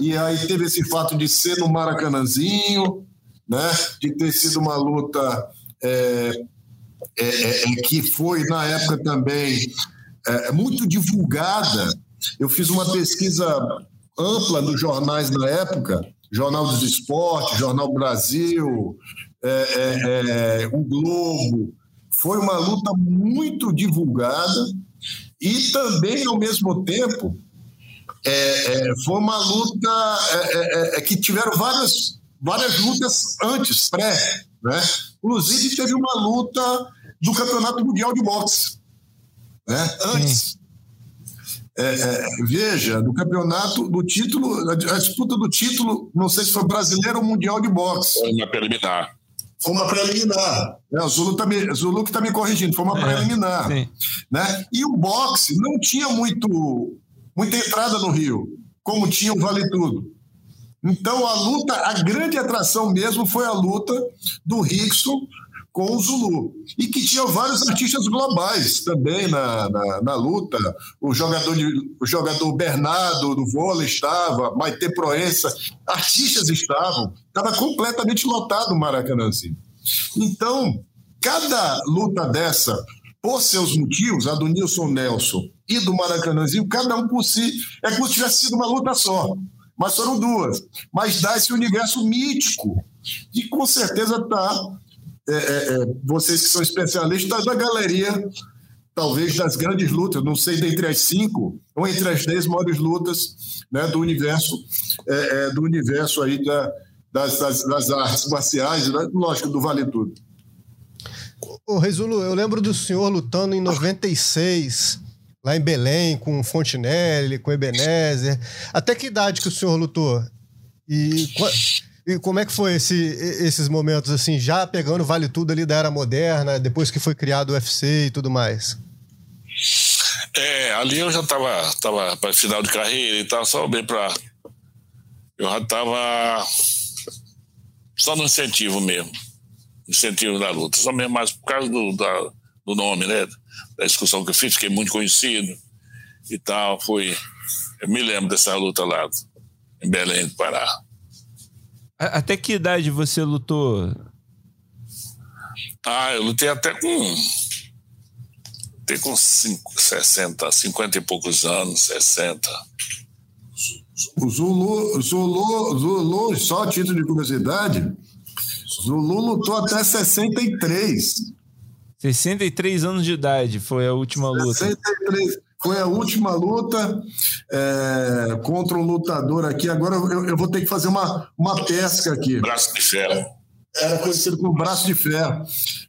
e aí teve esse fato de ser no Maracanãzinho, né, de ter sido uma luta é, é, é, é, que foi, na época também, é, muito divulgada. Eu fiz uma pesquisa ampla nos jornais na época, Jornal dos Esportes, Jornal Brasil, é, é, o Globo. Foi uma luta muito divulgada e também, ao mesmo tempo, foi uma luta que tiveram várias, várias lutas antes, pré, né? Inclusive, teve uma luta do Campeonato Mundial de Boxe. Né? Antes. É, é, veja, do campeonato, do título, a disputa do título, não sei se foi brasileiro ou mundial de boxe. Foi uma preliminar. Foi uma preliminar. É, o Zulu, tá me, Zulu que está me corrigindo, foi uma é, preliminar. Né? E o boxe não tinha muito, muita entrada no Rio, como tinha o Vale Tudo. Então a luta, a grande atração mesmo foi a luta do Rickson com o Zulu. E que tinha vários artistas globais também na, na, na luta. O jogador, de, o jogador Bernardo do vôlei estava, Maite Proença, artistas estavam. Estava completamente lotado o Maracanãzinho. Então, cada luta dessa, por seus motivos, a do Nilson Nelson e do Maracanãzinho, cada um por si, é como se tivesse sido uma luta só mas foram duas. Mas dá esse universo mítico, que com certeza está. É, é, é, vocês que são especialistas, da galeria, talvez das grandes lutas, não sei, dentre as cinco ou entre as dez maiores lutas né, do universo, é, é, do universo aí da, das, das, das, artes marciais, né, lógico, do Vale Tudo. Ô, Rezulu, eu lembro do senhor lutando em 96 lá em Belém, com Fontinelli, com Ebenezer. Até que idade que o senhor lutou? E, e como é que foi esse, esses momentos, assim, já pegando Vale Tudo ali da Era Moderna, depois que foi criado o UFC e tudo mais? É, ali eu já tava, tava para final de carreira e tal, só bem para Eu já tava só no incentivo mesmo. Incentivo da luta. Só mesmo mais por causa do, da, do nome, né? Da discussão que eu fiz, fiquei muito conhecido e tal. Foi. Eu me lembro dessa luta lá em Belém do Pará. Até que idade você lutou? Ah, eu lutei até com. Até com cinco, 60, 50 e poucos anos, 60. O Zulu, Zulu, Zulu, só título de curiosidade, Zulu lutou até 63. 63 anos de idade foi a última luta. 63 foi a última luta é, contra um lutador aqui. Agora eu, eu, vou ter que fazer uma, uma pesca aqui. Braço de ferro. Era conhecido como braço de ferro.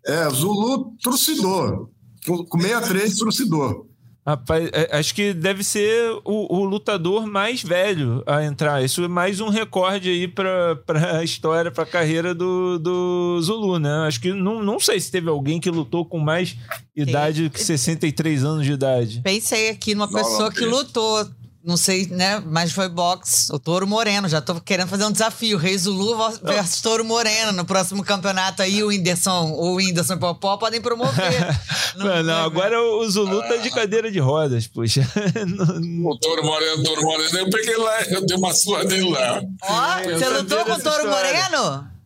É, Zulu trucidor. Com 63 trucidor. Rapaz, é, acho que deve ser o, o, lutador mais velho a entrar. Isso é mais um recorde aí para a história, para a carreira do, do Zulu, né? Acho que não, não sei se teve alguém que lutou com mais idade Sim. que 63 anos de idade. Pensei aqui numa pessoa que lutou não sei, né? Mas foi boxe. O Touro Moreno. Já tô querendo fazer um desafio. Rei Zulu versus Touro Moreno. No próximo campeonato aí, o Whindersson ou o Whindersson Popó podem promover. não, não, agora o Zulu tá de cadeira de rodas, puxa. o Touro Moreno, Touro Moreno, eu peguei lá, eu dei uma surra dele lá. Ó, você lutou com o Touro história. Moreno?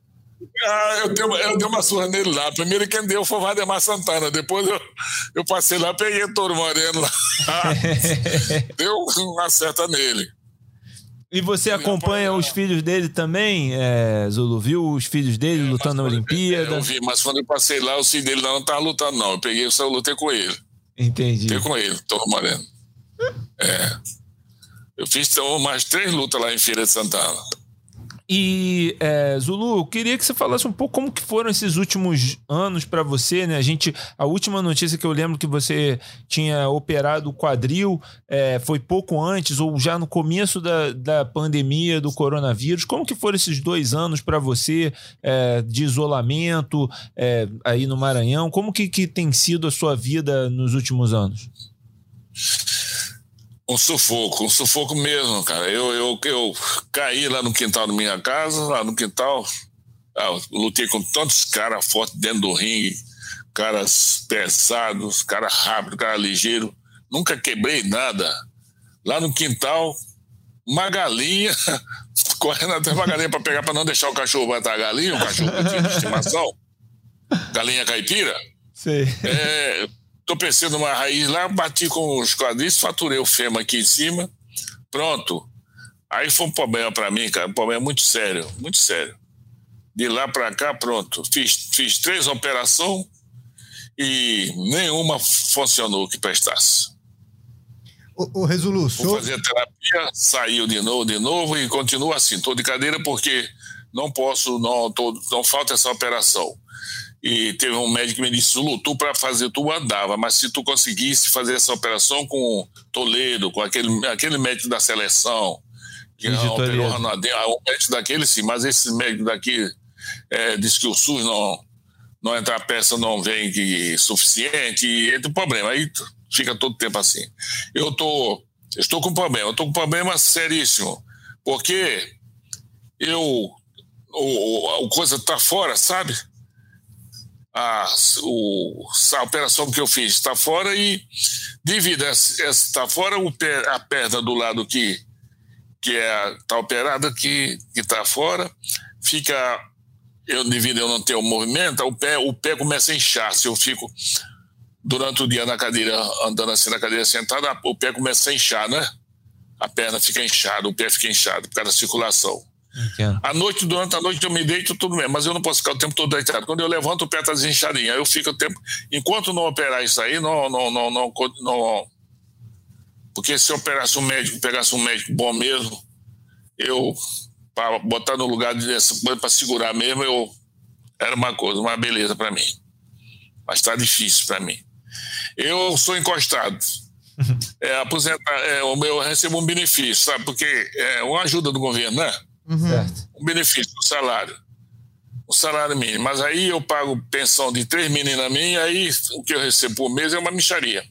Ah, eu, dei, eu dei uma surra nele lá. Primeiro quem deu foi o Valdemar Santana. Depois eu, eu passei lá, peguei o Toro Moreno lá. deu uma certa nele. E você acompanha os filhos dele também, é, Zulu? Viu os filhos dele é, lutando na Olimpíada? Eu vi, mas quando eu passei lá, o filho dele não estava lutando, não. Eu peguei, só lutei com ele. Entendi. Lutei com ele, Toro Moreno. É. Eu fiz então, mais três lutas lá em Feira de Santana. E é, Zulu, eu queria que você falasse um pouco como que foram esses últimos anos para você, né? A gente, a última notícia que eu lembro que você tinha operado o quadril é, foi pouco antes ou já no começo da, da pandemia do coronavírus. Como que foram esses dois anos para você é, de isolamento é, aí no Maranhão? Como que, que tem sido a sua vida nos últimos anos? Um sufoco, um sufoco mesmo, cara. Eu, eu, eu caí lá no quintal da minha casa, lá no quintal. Ah, lutei com tantos caras fortes dentro do ringue, caras pesados, cara rápido, cara ligeiro. Nunca quebrei nada. Lá no quintal, uma galinha, correndo até uma galinha para pegar, para não deixar o cachorro matar a galinha, o cachorro de estimação. Galinha caipira. Sim. É, tropecei numa raiz lá, bati com os quadris, faturei o fêmur aqui em cima, pronto. Aí foi um problema para mim, cara, um problema muito sério, muito sério. De lá para cá, pronto. Fiz, fiz três operações e nenhuma funcionou que prestasse. O, o resolução. Vou fazer terapia, saiu de novo, de novo e continua assim. Estou de cadeira porque não posso, não, tô, não falta essa operação e teve um médico que me disse, Zulu, tu para fazer tu andava, mas se tu conseguisse fazer essa operação com Toledo, com aquele, aquele médico da seleção, que não operou Ronaldinho, ah, o médico daquele sim, mas esse médico daqui é, disse que o SUS não, não entra a peça, não vem que suficiente, e entra o problema, aí fica todo tempo assim. Eu tô, estou com problema, eu estou com um problema seríssimo, porque eu, o, o coisa tá fora, sabe? A, o, a operação que eu fiz está fora e devido a está fora o pé, a perna do lado que que é está operada que que está fora. Fica eu devido eu não ter o movimento o pé o pé começa a inchar. Se eu fico durante o dia na cadeira andando assim na cadeira sentada o pé começa a inchar né? A perna fica inchada o pé fica inchado por causa da circulação Entendo. À noite, durante a noite, eu me deito tudo bem, mas eu não posso ficar o tempo todo deitado. Quando eu levanto, o pé está desinchadinho. Aí eu fico o tempo. Enquanto não operar isso aí, não. não, não, não, não porque se eu operasse um médico, pegasse um médico bom mesmo, eu, para botar no lugar para segurar mesmo, eu. Era uma coisa, uma beleza para mim. Mas está difícil para mim. Eu sou encostado. É, aposentar, é, eu recebo um benefício, sabe? Porque é uma ajuda do governo, né? Uhum. O benefício, o salário. O salário mínimo. Mas aí eu pago pensão de três meninas minhas, aí o que eu recebo por mês é uma micharia.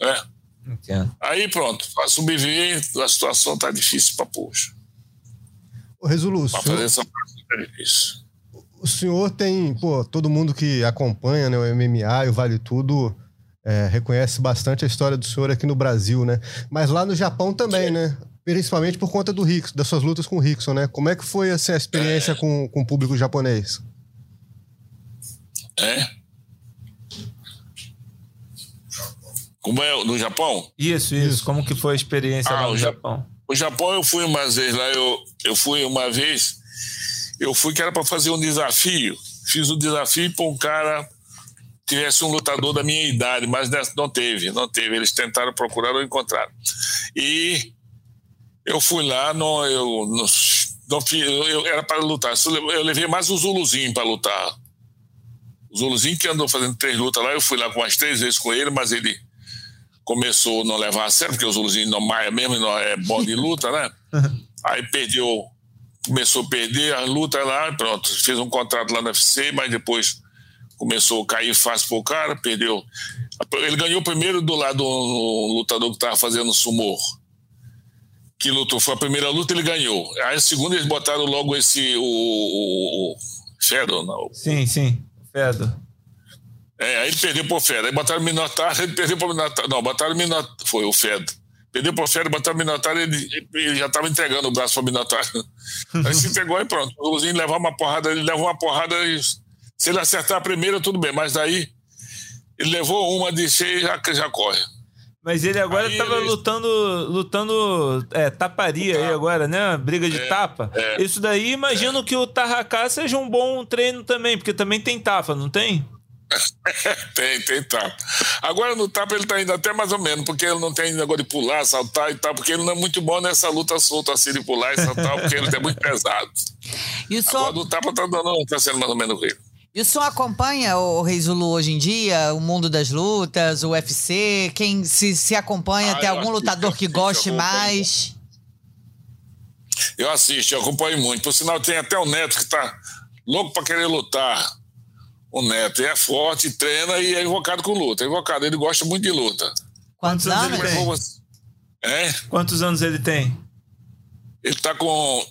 Né? Entendo. Aí pronto, para sobreviver, a situação tá difícil para puxa. O Resolução. Para fazer essa parte tá difícil. O senhor tem, pô, todo mundo que acompanha né, o MMA e o Vale Tudo é, reconhece bastante a história do senhor aqui no Brasil, né? Mas lá no Japão também, Sim. né? Principalmente por conta do Rickson, das suas lutas com o Rickson, né? Como é que foi assim, a experiência é. com, com o público japonês? É. Como é no Japão? Isso, isso. Como que foi a experiência ah, lá no Japão? O Japão eu fui uma vez lá, eu, eu fui uma vez, eu fui que era para fazer um desafio. Fiz o um desafio para um cara tivesse um lutador da minha idade, mas não teve, não teve. Eles tentaram procurar, não encontraram. E eu fui lá, não, eu, não, não, eu era para lutar. Eu levei mais o Zuluzinho para lutar. O Zuluzinho que andou fazendo três lutas lá, eu fui lá com umas três vezes com ele, mas ele começou a não levar a sério, porque os Zuluzinhos não, mesmo não é bom de luta, né? Aí perdeu, começou a perder a luta lá, pronto, fez um contrato lá no UFC, mas depois começou a cair fácil pro cara, perdeu. Ele ganhou primeiro do lado do lutador que estava fazendo sumô. Que lutou, foi a primeira luta, ele ganhou. Aí a segunda eles botaram logo esse, o, o, o Fedor, não. Sim, sim, Fedor. É, aí ele perdeu pro Fedor. Aí botaram o Minotauro, ele perdeu pro Minotauro. Não, botaram o Minotauro, foi o Fedor. Perdeu pro Fedor, botaram o Minotauro, ele, ele já estava entregando o braço pro Minotauro. Aí se entregou e pronto. O Luzinho levou uma porrada, ele levou uma porrada e se ele acertar a primeira, tudo bem, mas daí ele levou uma de cheio e já, já corre. Mas ele agora estava ele... lutando, lutando é, taparia aí agora, né? Briga de é, tapa. É, Isso daí, imagino é. que o Tarraká seja um bom treino também, porque também tem tapa, não tem? tem, tem tapa. Agora no tapa ele tá indo até mais ou menos, porque ele não tem negócio de pular, saltar e tal, porque ele não é muito bom nessa luta solta assim de pular e saltar, porque ele é muito pesado. E só... Agora no tapa tá, dando, tá sendo mais ou menos ele. E o senhor acompanha o Rei Zulu hoje em dia, o mundo das lutas, o UFC? Quem se, se acompanha, ah, tem algum lutador que goste mais? Eu assisto, eu acompanho muito. Por sinal, tem até o Neto que tá louco para querer lutar. O Neto é forte, treina e é invocado com luta. É invocado, ele gosta muito de luta. Quantos anos ele tem? É? Quantos anos ele tem? Ele tá com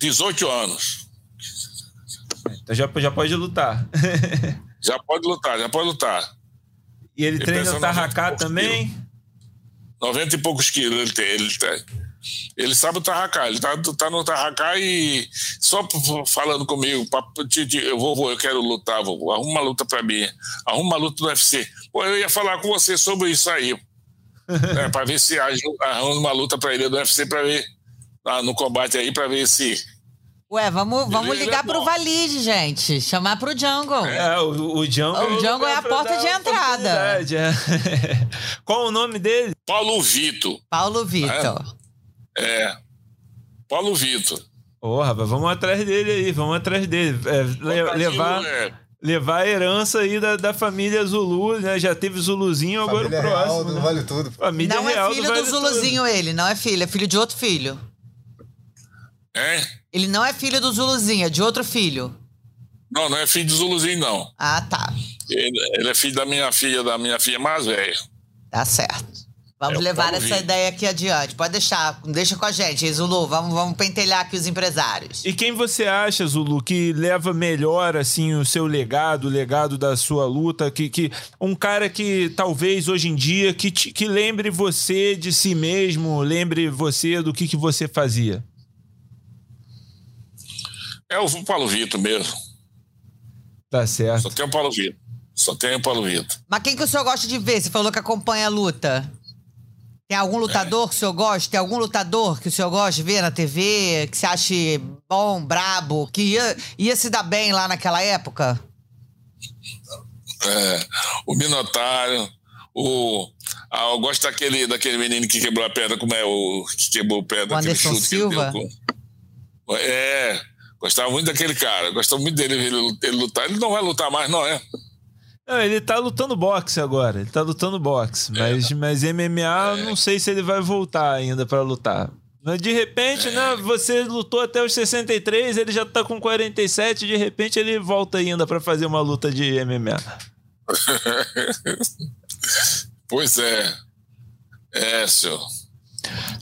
18 anos. Então já, já pode lutar. já pode lutar, já pode lutar. E ele, ele treina o Tarracá também? Quilos. 90 e poucos quilos ele tem. Ele, tem. ele sabe o Tarracá, ele tá, tá no Tarracá e só falando comigo, eu vou, eu quero lutar, vou, arruma uma luta pra mim, arruma uma luta no UFC. Pô, eu ia falar com você sobre isso aí. é, pra ver se arruma uma luta pra ele no UFC pra ver ah, no combate aí, pra ver se Ué, vamos, vamos ligar é pro Valide, gente. Chamar pro Jungle. É, o, o Jungle. O Jungle é a porta de entrada. É. Qual o nome dele? Paulo Vitor. Paulo Vitor. É. é. Paulo Vitor. Ô, oh, rapaz, vamos atrás dele aí, vamos atrás dele. É, le levar. É. Levar a herança aí da, da família Zulu, né? Já teve Zuluzinho, agora família o próximo. Real, né? Vale tudo. Família não é filho do, vale do Zuluzinho, tudo. ele, não é filho, é filho de outro filho. É? Ele não é filho do Zuluzinho, é de outro filho. Não, não é filho do Zuluzinho, não. Ah, tá. Ele, ele é filho da minha filha, da minha filha mais velha. Tá certo. Vamos é levar essa ideia aqui adiante. Pode deixar, deixa com a gente, Zulu. Vamos, vamos pentelhar aqui os empresários. E quem você acha, Zulu, que leva melhor assim o seu legado, o legado da sua luta, que, que um cara que talvez hoje em dia que, te, que lembre você de si mesmo, lembre você do que, que você fazia? É o Paulo Vitor mesmo. Tá certo. Só tem o Paulo Vitor. Só tem o Paulo Vitor. Mas quem que o senhor gosta de ver? Você falou que acompanha a luta. Tem algum lutador é. que o senhor gosta? Tem algum lutador que o senhor gosta de ver na TV? Que você ache bom, brabo? Que ia, ia se dar bem lá naquela época? É, o Minotário. O, ah, eu gosto daquele, daquele menino que quebrou a pedra, como é o que quebrou a pedra? O Anderson Silva? É, Gostava muito daquele cara, gostava muito dele ele, ele lutar. Ele não vai lutar mais, não é? Não, ele tá lutando boxe agora. Ele tá lutando boxe. É. Mas, mas MMA, é. não sei se ele vai voltar ainda para lutar. Mas de repente, é. né? Você lutou até os 63, ele já tá com 47, de repente ele volta ainda para fazer uma luta de MMA. pois é. É, senhor.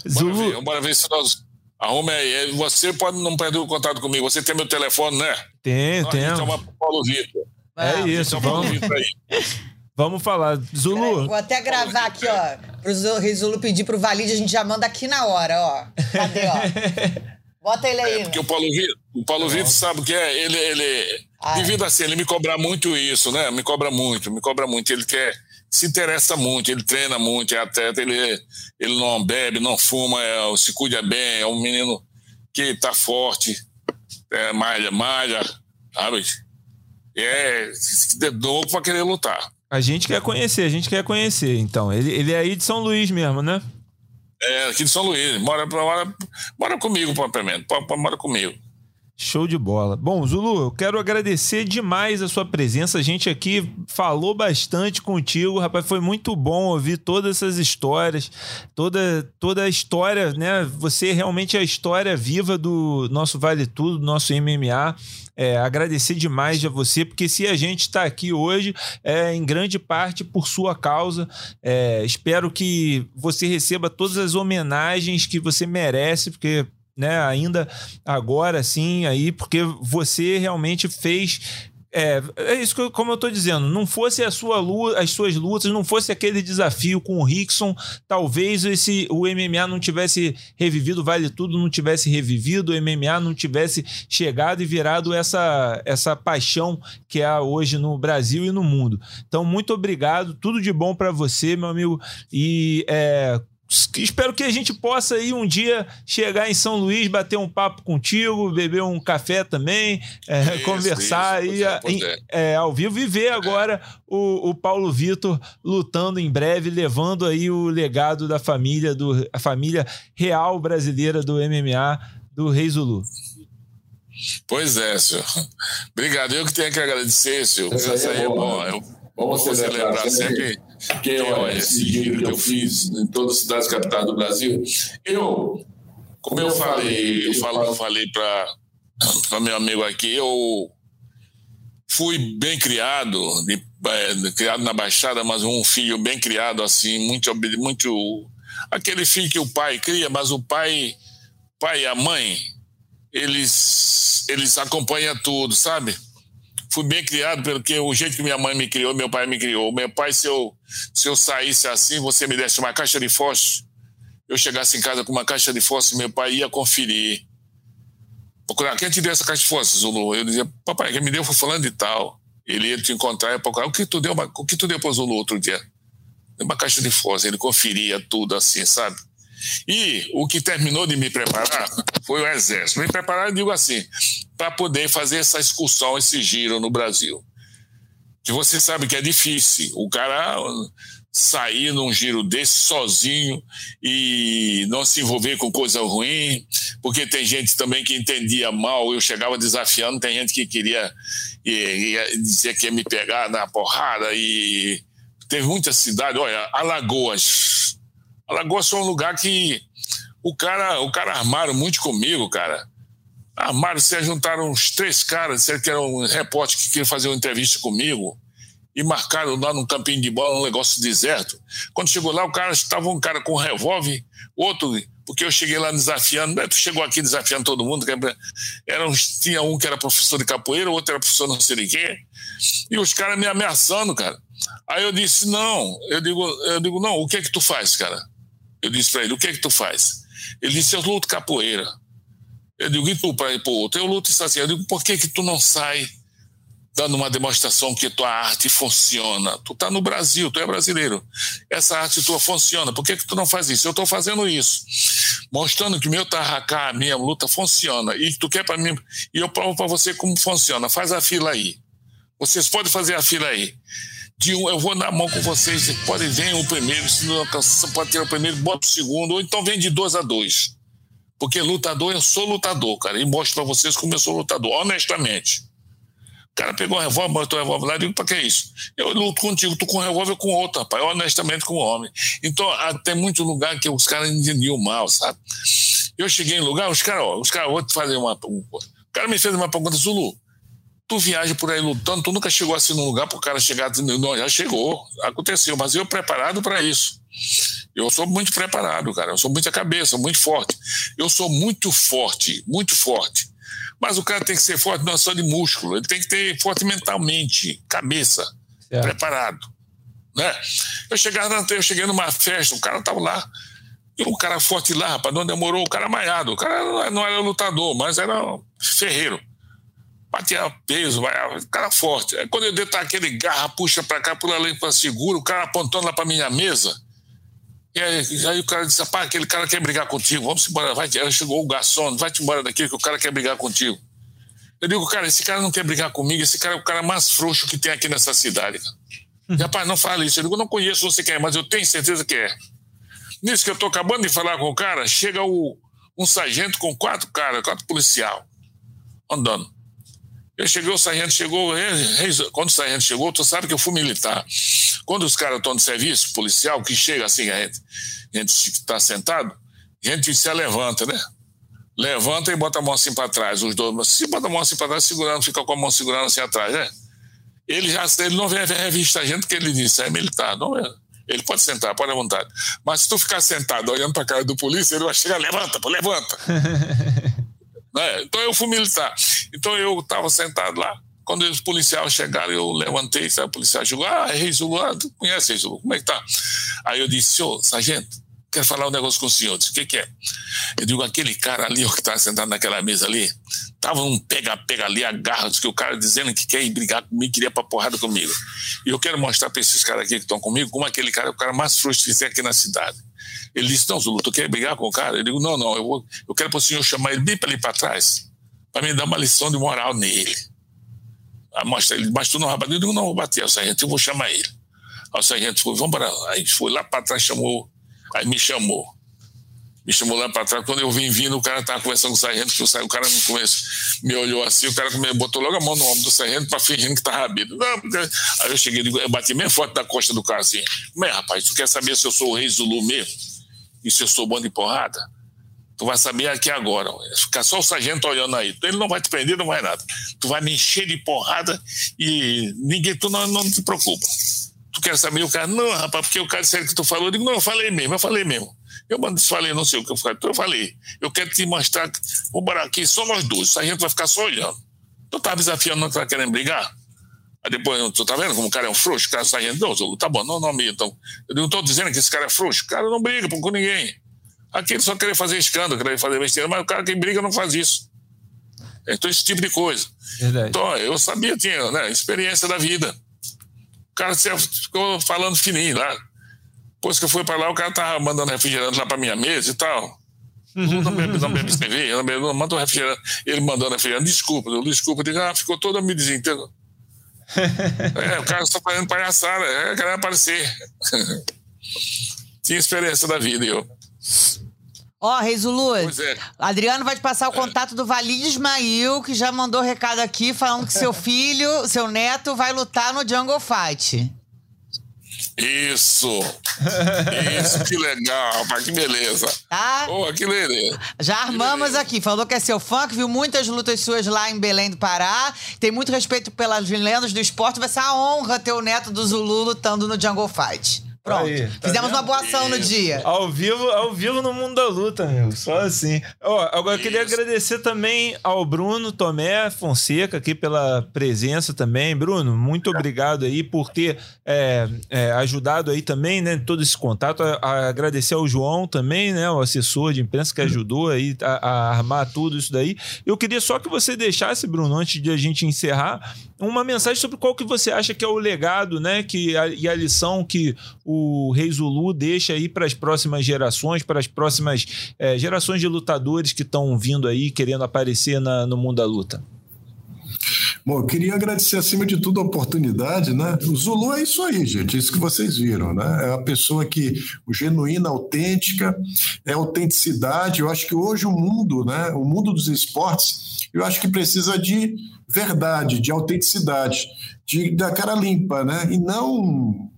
Zulu... Bora ver, bora ver se nós Arrume aí. Você pode não perder o contato comigo. Você tem meu telefone, né? Tem, tem. Chama Paulo Vitor. É isso, vamos. Vamos falar. Zulu. vou até gravar aqui, ó. Pro Zulu pedir pro Valide, a gente já manda aqui na hora, ó. Cadê, ó? Bota ele aí. É, porque o Paulo Vitor, o Paulo Vitor sabe o que é? Ele, ele, ah, devido assim, ele me cobra muito isso, né? Me cobra muito, me cobra muito. Ele quer se interessa muito, ele treina muito, é atleta, ele, ele não bebe, não fuma, é, se cuida bem, é um menino que está forte, é, malha, malha, sabe? É, é novo para querer lutar. A gente quer conhecer, a gente quer conhecer, então. Ele, ele é aí de São Luís mesmo, né? É, aqui de São Luís. Mora, mora, mora comigo, propriamente. Mora comigo. Show de bola. Bom, Zulu, eu quero agradecer demais a sua presença. A gente aqui falou bastante contigo, rapaz. Foi muito bom ouvir todas essas histórias, toda, toda a história, né? Você realmente é a história viva do nosso Vale Tudo, do nosso MMA. É, agradecer demais a você, porque se a gente está aqui hoje, é em grande parte por sua causa. É, espero que você receba todas as homenagens que você merece, porque né, ainda agora sim, aí, porque você realmente fez é, é isso que, como eu tô dizendo, não fosse a sua luta, as suas lutas, não fosse aquele desafio com o Rickson, talvez esse o MMA não tivesse revivido, vale tudo, não tivesse revivido, o MMA não tivesse chegado e virado essa, essa paixão que há hoje no Brasil e no mundo. Então, muito obrigado, tudo de bom para você, meu amigo, e é, espero que a gente possa aí um dia chegar em São Luís, bater um papo contigo, beber um café também, é, isso, conversar isso, aí é, ao vivo e ver agora o, o Paulo Vitor lutando em breve, levando aí o legado da família, do, a família real brasileira do MMA, do Rei Zulu. Pois é, senhor. Obrigado. Eu que tenho que agradecer, senhor. Isso aí é bom. Eu, Vamos você lembrar sempre quem é esse giro que eu fiz em todas as cidades capitais do Brasil. Eu, como eu falei, eu falo, falei para meu amigo aqui, eu fui bem criado, de, é, criado na Baixada, mas um filho bem criado, assim, muito, muito. Aquele filho que o pai cria, mas o pai, pai e a mãe, eles, eles acompanham tudo, sabe? Fui bem criado porque o jeito que minha mãe me criou, meu pai me criou. Meu pai, se eu, se eu saísse assim, você me desse uma caixa de fósforo, eu chegasse em casa com uma caixa de fósforo, meu pai ia conferir. Procurar, quem te deu essa caixa de fósforo, Zulu? Eu dizia, papai, quem me deu foi falando de tal. Ele ia te encontrar e procurar, o que tu deu, o que tu deu para o Zulu outro dia? Uma caixa de fósforo, ele conferia tudo assim, sabe? E o que terminou de me preparar foi o Exército. Me preparar, digo assim, para poder fazer essa excursão, esse giro no Brasil. Que você sabe que é difícil. O cara sair num giro desse sozinho e não se envolver com coisa ruim, porque tem gente também que entendia mal, eu chegava desafiando, tem gente que queria ia dizer que ia me pegar na porrada e teve muita cidade, olha, Alagoas, Alagoas foi um lugar que o cara, o cara armaram muito comigo, cara. Armaram, se juntaram uns três caras, disseram que era um repórter que queria fazer uma entrevista comigo e marcaram lá no campinho de bola um negócio deserto. Quando chegou lá, o cara estava um cara com um revólver, outro, porque eu cheguei lá desafiando, né? tu chegou aqui desafiando todo mundo, era uns, tinha um que era professor de capoeira, outro era professor não sei de quê, e os caras me ameaçando, cara. Aí eu disse, não, eu digo, eu digo, não, o que é que tu faz, cara? Eu disse para ele, o que é que tu faz? Ele disse, eu luto capoeira. Eu digo, e tu para para outro? Eu luto isso assim. Eu digo, por que que tu não sai dando uma demonstração que tua arte funciona? Tu tá no Brasil, tu é brasileiro. Essa arte tua funciona. Por que que tu não faz isso? Eu estou fazendo isso. Mostrando que meu tarracá, a minha luta funciona. E tu quer para mim... E eu provo para você como funciona. Faz a fila aí. Vocês podem fazer a fila aí de um, eu vou na mão com vocês, podem ver o primeiro, se não alcançar, pode ter o primeiro, bota o segundo, ou então vem de dois a dois. Porque lutador, eu sou lutador, cara, e mostro para vocês como eu sou lutador, honestamente. O cara pegou um revólver, botou o revólver lá, e digo, pra que isso? Eu luto contigo, tu com um revólver com outro, rapaz, honestamente com o homem. Então, tem muito lugar que os caras entendiam mal, sabe? Eu cheguei em lugar, os caras, os caras, vou te fazer uma. Um, o cara me fez uma pergunta, Zulu, tu viaja por aí lutando, tu nunca chegou assim num lugar para o cara chegar. Não, já chegou, aconteceu, mas eu preparado para isso. Eu sou muito preparado, cara. Eu sou muita cabeça, muito forte. Eu sou muito forte, muito forte. Mas o cara tem que ser forte não só de músculo, ele tem que ter forte mentalmente, cabeça, é. preparado. Né? Eu, chegava, eu cheguei numa festa, o cara tava lá, e um cara forte lá, rapaz, não demorou, o cara maiado. O cara não era lutador, mas era ferreiro batia peso, cara forte. Aí quando eu dei tá aquele garra, puxa pra cá, pula ali pra seguro, o cara apontando lá pra minha mesa. E aí, aí o cara disse, rapaz, aquele cara quer brigar contigo, vamos embora. Vai, aí chegou o garçom, vai-te embora daqui que o cara quer brigar contigo. Eu digo, cara, esse cara não quer brigar comigo, esse cara é o cara mais frouxo que tem aqui nessa cidade. Uhum. Rapaz, não fala isso. Eu digo, não conheço você quem é, mas eu tenho certeza que é. Nisso que eu tô acabando de falar com o cara, chega o, um sargento com quatro caras, quatro policial. andando. Eu cheguei, o sargento chegou, quando o sargento chegou, tu sabe que eu fui militar. Quando os caras estão de serviço policial, que chega assim, a gente, a gente está sentado, a gente se levanta, né? Levanta e bota a mão assim para trás, os dois. Se bota a mão assim para trás, segurando, fica com a mão segurando assim atrás, né? Ele já ele não vê revista a gente porque ele disse, é militar, não é? Ele pode sentar, pode à vontade. Mas se tu ficar sentado olhando para a cara do polícia, ele vai chegar, levanta, pô, levanta. né? Então eu fui militar. Então eu estava sentado lá. Quando os policiais chegaram, eu levantei, sabe? o policial chegou, ah, é Reis ah, tu conhece Reis como é que tá? Aí eu disse, senhor, sargento, quero falar um negócio com o senhor. Eu disse, o que, que é? Eu digo, aquele cara ali, ó, que está sentado naquela mesa ali, tava um pega-pega ali, agarra, que o cara dizendo que quer ir brigar comigo, queria pra porrada comigo. E eu quero mostrar para esses caras aqui que estão comigo como aquele cara é o cara mais tem aqui na cidade. Ele disse, não, Zulu, tu quer brigar com o cara? Eu digo, não, não, eu, vou, eu quero para o senhor chamar ele bem para ali para trás, para me dar uma lição de moral nele. Aí mostra ele, mas tu não vai bater? Eu digo, não, vou bater, o sargento, eu vou chamar ele. Aí o sargento foi, vamos para. Aí foi lá para trás, chamou Aí me chamou. Me chamou lá para trás. Quando eu vim vindo, o cara estava conversando com o sargento, que o cara no começo me olhou assim, o cara botou logo a mão no ombro do sargento para fingir que estava rápido. Aí eu cheguei, eu bati bem forte da costa do cara assim. Como rapaz, tu quer saber se eu sou o rei Zulu mesmo? E se eu sou bom de porrada? Tu vai saber aqui agora. Ficar só o sargento olhando aí. Ele não vai te prender, não vai nada. Tu vai me encher de porrada e ninguém, tu não, não te preocupa tu quer saber? O cara, não, rapaz, porque o cara disse que tu falou. Eu digo, não, eu falei mesmo, eu falei mesmo. Eu falei, não sei o que eu falei, então eu falei. Eu quero te mostrar, vamos parar aqui, só nós dois, a gente vai ficar só olhando. Tu tá desafiando, não tá querendo brigar? Aí depois, tu tá vendo como o cara é um frouxo? O cara sargento, não, tá bom, não, não, então. Eu não tô dizendo que esse cara é frouxo, o cara não briga com ninguém. Aqui ele só queria fazer escândalo, queria fazer besteira, mas o cara que briga não faz isso. Então, esse tipo de coisa. Verdade. Então, eu sabia, tinha né, experiência da vida. O cara ficou falando fininho lá. Depois que eu fui para lá, o cara tava mandando refrigerante lá para minha mesa e tal. Não bebe, não bebe cerveja, não, bebe, não manda um refrigerante. Ele mandando refrigerante, desculpa, eu, desculpa. Eu digo, ah, ficou toda me desentendo. é, o cara só fazendo palhaçada, é, querendo aparecer. Tinha experiência da vida, eu. Ó, Reis Zulu, é. Adriano vai te passar o é. contato do Valide Ismail, que já mandou recado aqui falando que seu filho, seu neto, vai lutar no Jungle Fight. Isso! Isso, que legal, rapaz, que beleza. Tá? Pô, que beleza. Já armamos beleza. aqui. Falou que é seu fã, que viu muitas lutas suas lá em Belém do Pará. Tem muito respeito pelas lendas do esporte. Vai ser uma honra ter o neto do Zulu lutando no Jungle Fight. Pronto. Aí, tá Fizemos vendo? uma boa ação no dia. Ao vivo, ao vivo no mundo da luta, meu. Só assim. Ó, agora eu queria agradecer também ao Bruno Tomé Fonseca aqui pela presença também. Bruno, muito obrigado aí por ter é, é, ajudado aí também, né? Todo esse contato. A, a agradecer ao João também, né? O assessor de imprensa que ajudou aí a, a armar tudo isso daí. Eu queria só que você deixasse, Bruno, antes de a gente encerrar, uma mensagem sobre qual que você acha que é o legado, né? Que, a, e a lição que o Rei Zulu deixa aí para as próximas gerações, para as próximas é, gerações de lutadores que estão vindo aí, querendo aparecer na, no mundo da luta? Bom, eu queria agradecer acima de tudo a oportunidade, né? O Zulu é isso aí, gente, isso que vocês viram, né? É a pessoa que, genuína, autêntica, é autenticidade. Eu acho que hoje o mundo, né? O mundo dos esportes, eu acho que precisa de verdade, de autenticidade, de da cara limpa, né? E não é, é,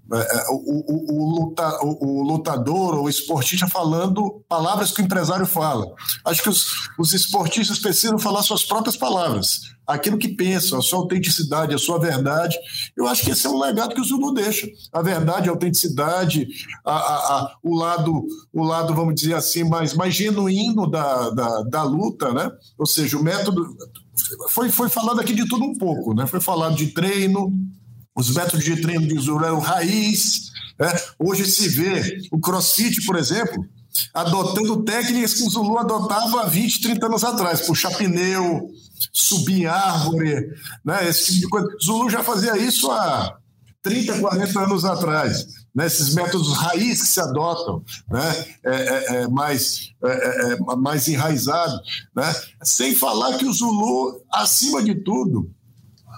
o, o, o, luta, o, lutador ou o esportista falando palavras que o empresário fala. Acho que os, os esportistas precisam falar suas próprias palavras, aquilo que pensam, a sua autenticidade, a sua verdade. Eu acho que esse é um legado que o Zulu deixa. A verdade, a autenticidade, a, a, a, o, lado, o lado, vamos dizer assim, mais, mais genuíno da, da, da luta, né? Ou seja, o método. Foi, foi falado aqui de tudo um pouco, né? Foi falado de treino, os métodos de treino de eram raiz. Né? Hoje se vê o crossfit, por exemplo, adotando técnicas que o Zulu adotava há 20, 30 anos atrás, puxar pneu, subir árvore, né? esse tipo de coisa. O Zulu já fazia isso há 30, 40 anos atrás. Né? Esses métodos raiz que se adotam, né? É, é, é mais, é, é, é mais enraizado. Né? Sem falar que o Zulu, acima de tudo,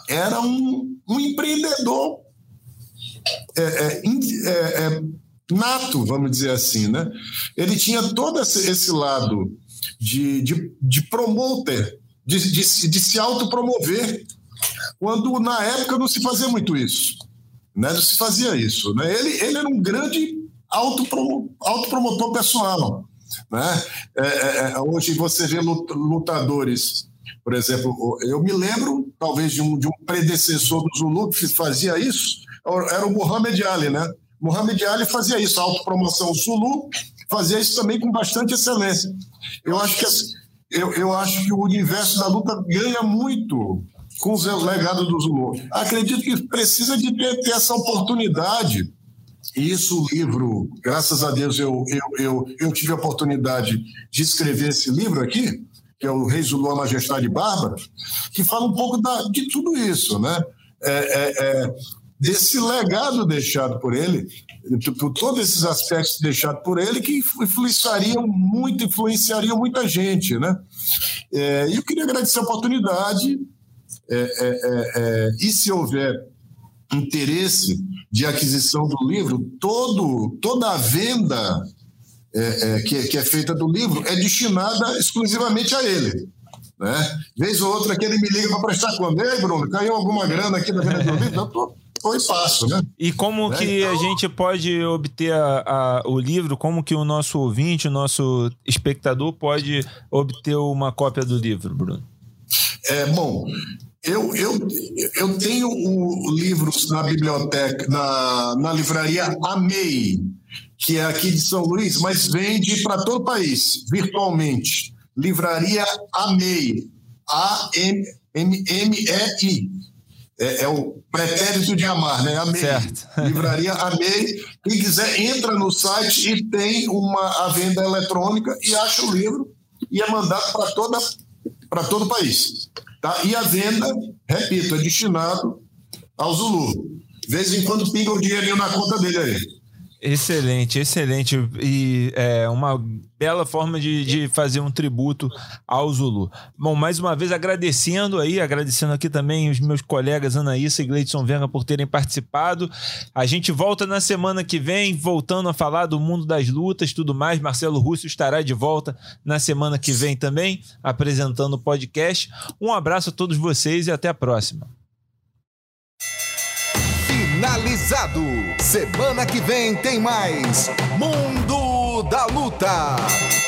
era um, um empreendedor é, é, é, é, nato, vamos dizer assim. Né? Ele tinha todo esse, lado de, de, de promoter de, de, de se autopromover, quando na época não se fazia muito isso. Né? Não se fazia isso. Né? Ele, ele era um grande autopromo, autopromotor pessoal. Né? É, é, é hoje você vê lutadores, por exemplo, eu me lembro talvez de um, de um predecessor do Zulu que fazia isso, era o Muhammad Ali, né? Muhammad Ali fazia isso, a autopromoção Zulu, fazia isso também com bastante excelência. Eu acho que, eu, eu acho que o universo da luta ganha muito com o legado do Zulu. Acredito que precisa de ter, ter essa oportunidade. E isso, o livro, graças a Deus, eu, eu, eu, eu tive a oportunidade de escrever esse livro aqui, que é o Rei Zulu, a Majestade Bárbara, que fala um pouco da, de tudo isso, né? É, é, é, desse legado deixado por ele, por todos esses aspectos deixados por ele, que influenciariam muito, influenciariam muita gente, né? É, e eu queria agradecer a oportunidade, é e se houver interesse de aquisição do livro, todo, toda a venda é, que, que, é feita do livro é destinada exclusivamente a ele. Né? Vez ou outra que ele me liga para prestar conta. Ei, Bruno, caiu alguma grana aqui na venda do livro? Eu tô, foi fácil, né? E como né? que então... a gente pode obter a, a, o livro? Como que o nosso ouvinte, o nosso espectador pode obter uma cópia do livro, Bruno? É, bom, eu, eu, eu tenho o livro na biblioteca, na, na livraria Amei, que é aqui de São Luís, mas vende para todo o país, virtualmente. Livraria Amei, A-M-M-E-I é, é, o pretérito de amar, né? Amei. Certo. Livraria Amei. Quem quiser, entra no site e tem uma a venda eletrônica e acha o livro e é mandado para toda para todo o país. Tá? E a venda, repito, é destinado ao Zulu. De vez em quando pinga o dinheirinho na conta dele aí. Excelente, excelente. E é uma bela forma de, de, fazer um tributo ao Zulu. Bom, mais uma vez agradecendo aí, agradecendo aqui também os meus colegas Anaísa e Gleidson Venga por terem participado. A gente volta na semana que vem, voltando a falar do mundo das lutas tudo mais. Marcelo Russo estará de volta na semana que vem também, apresentando o podcast. Um abraço a todos vocês e até a próxima finalizado. Semana que vem tem mais Mundo da Luta.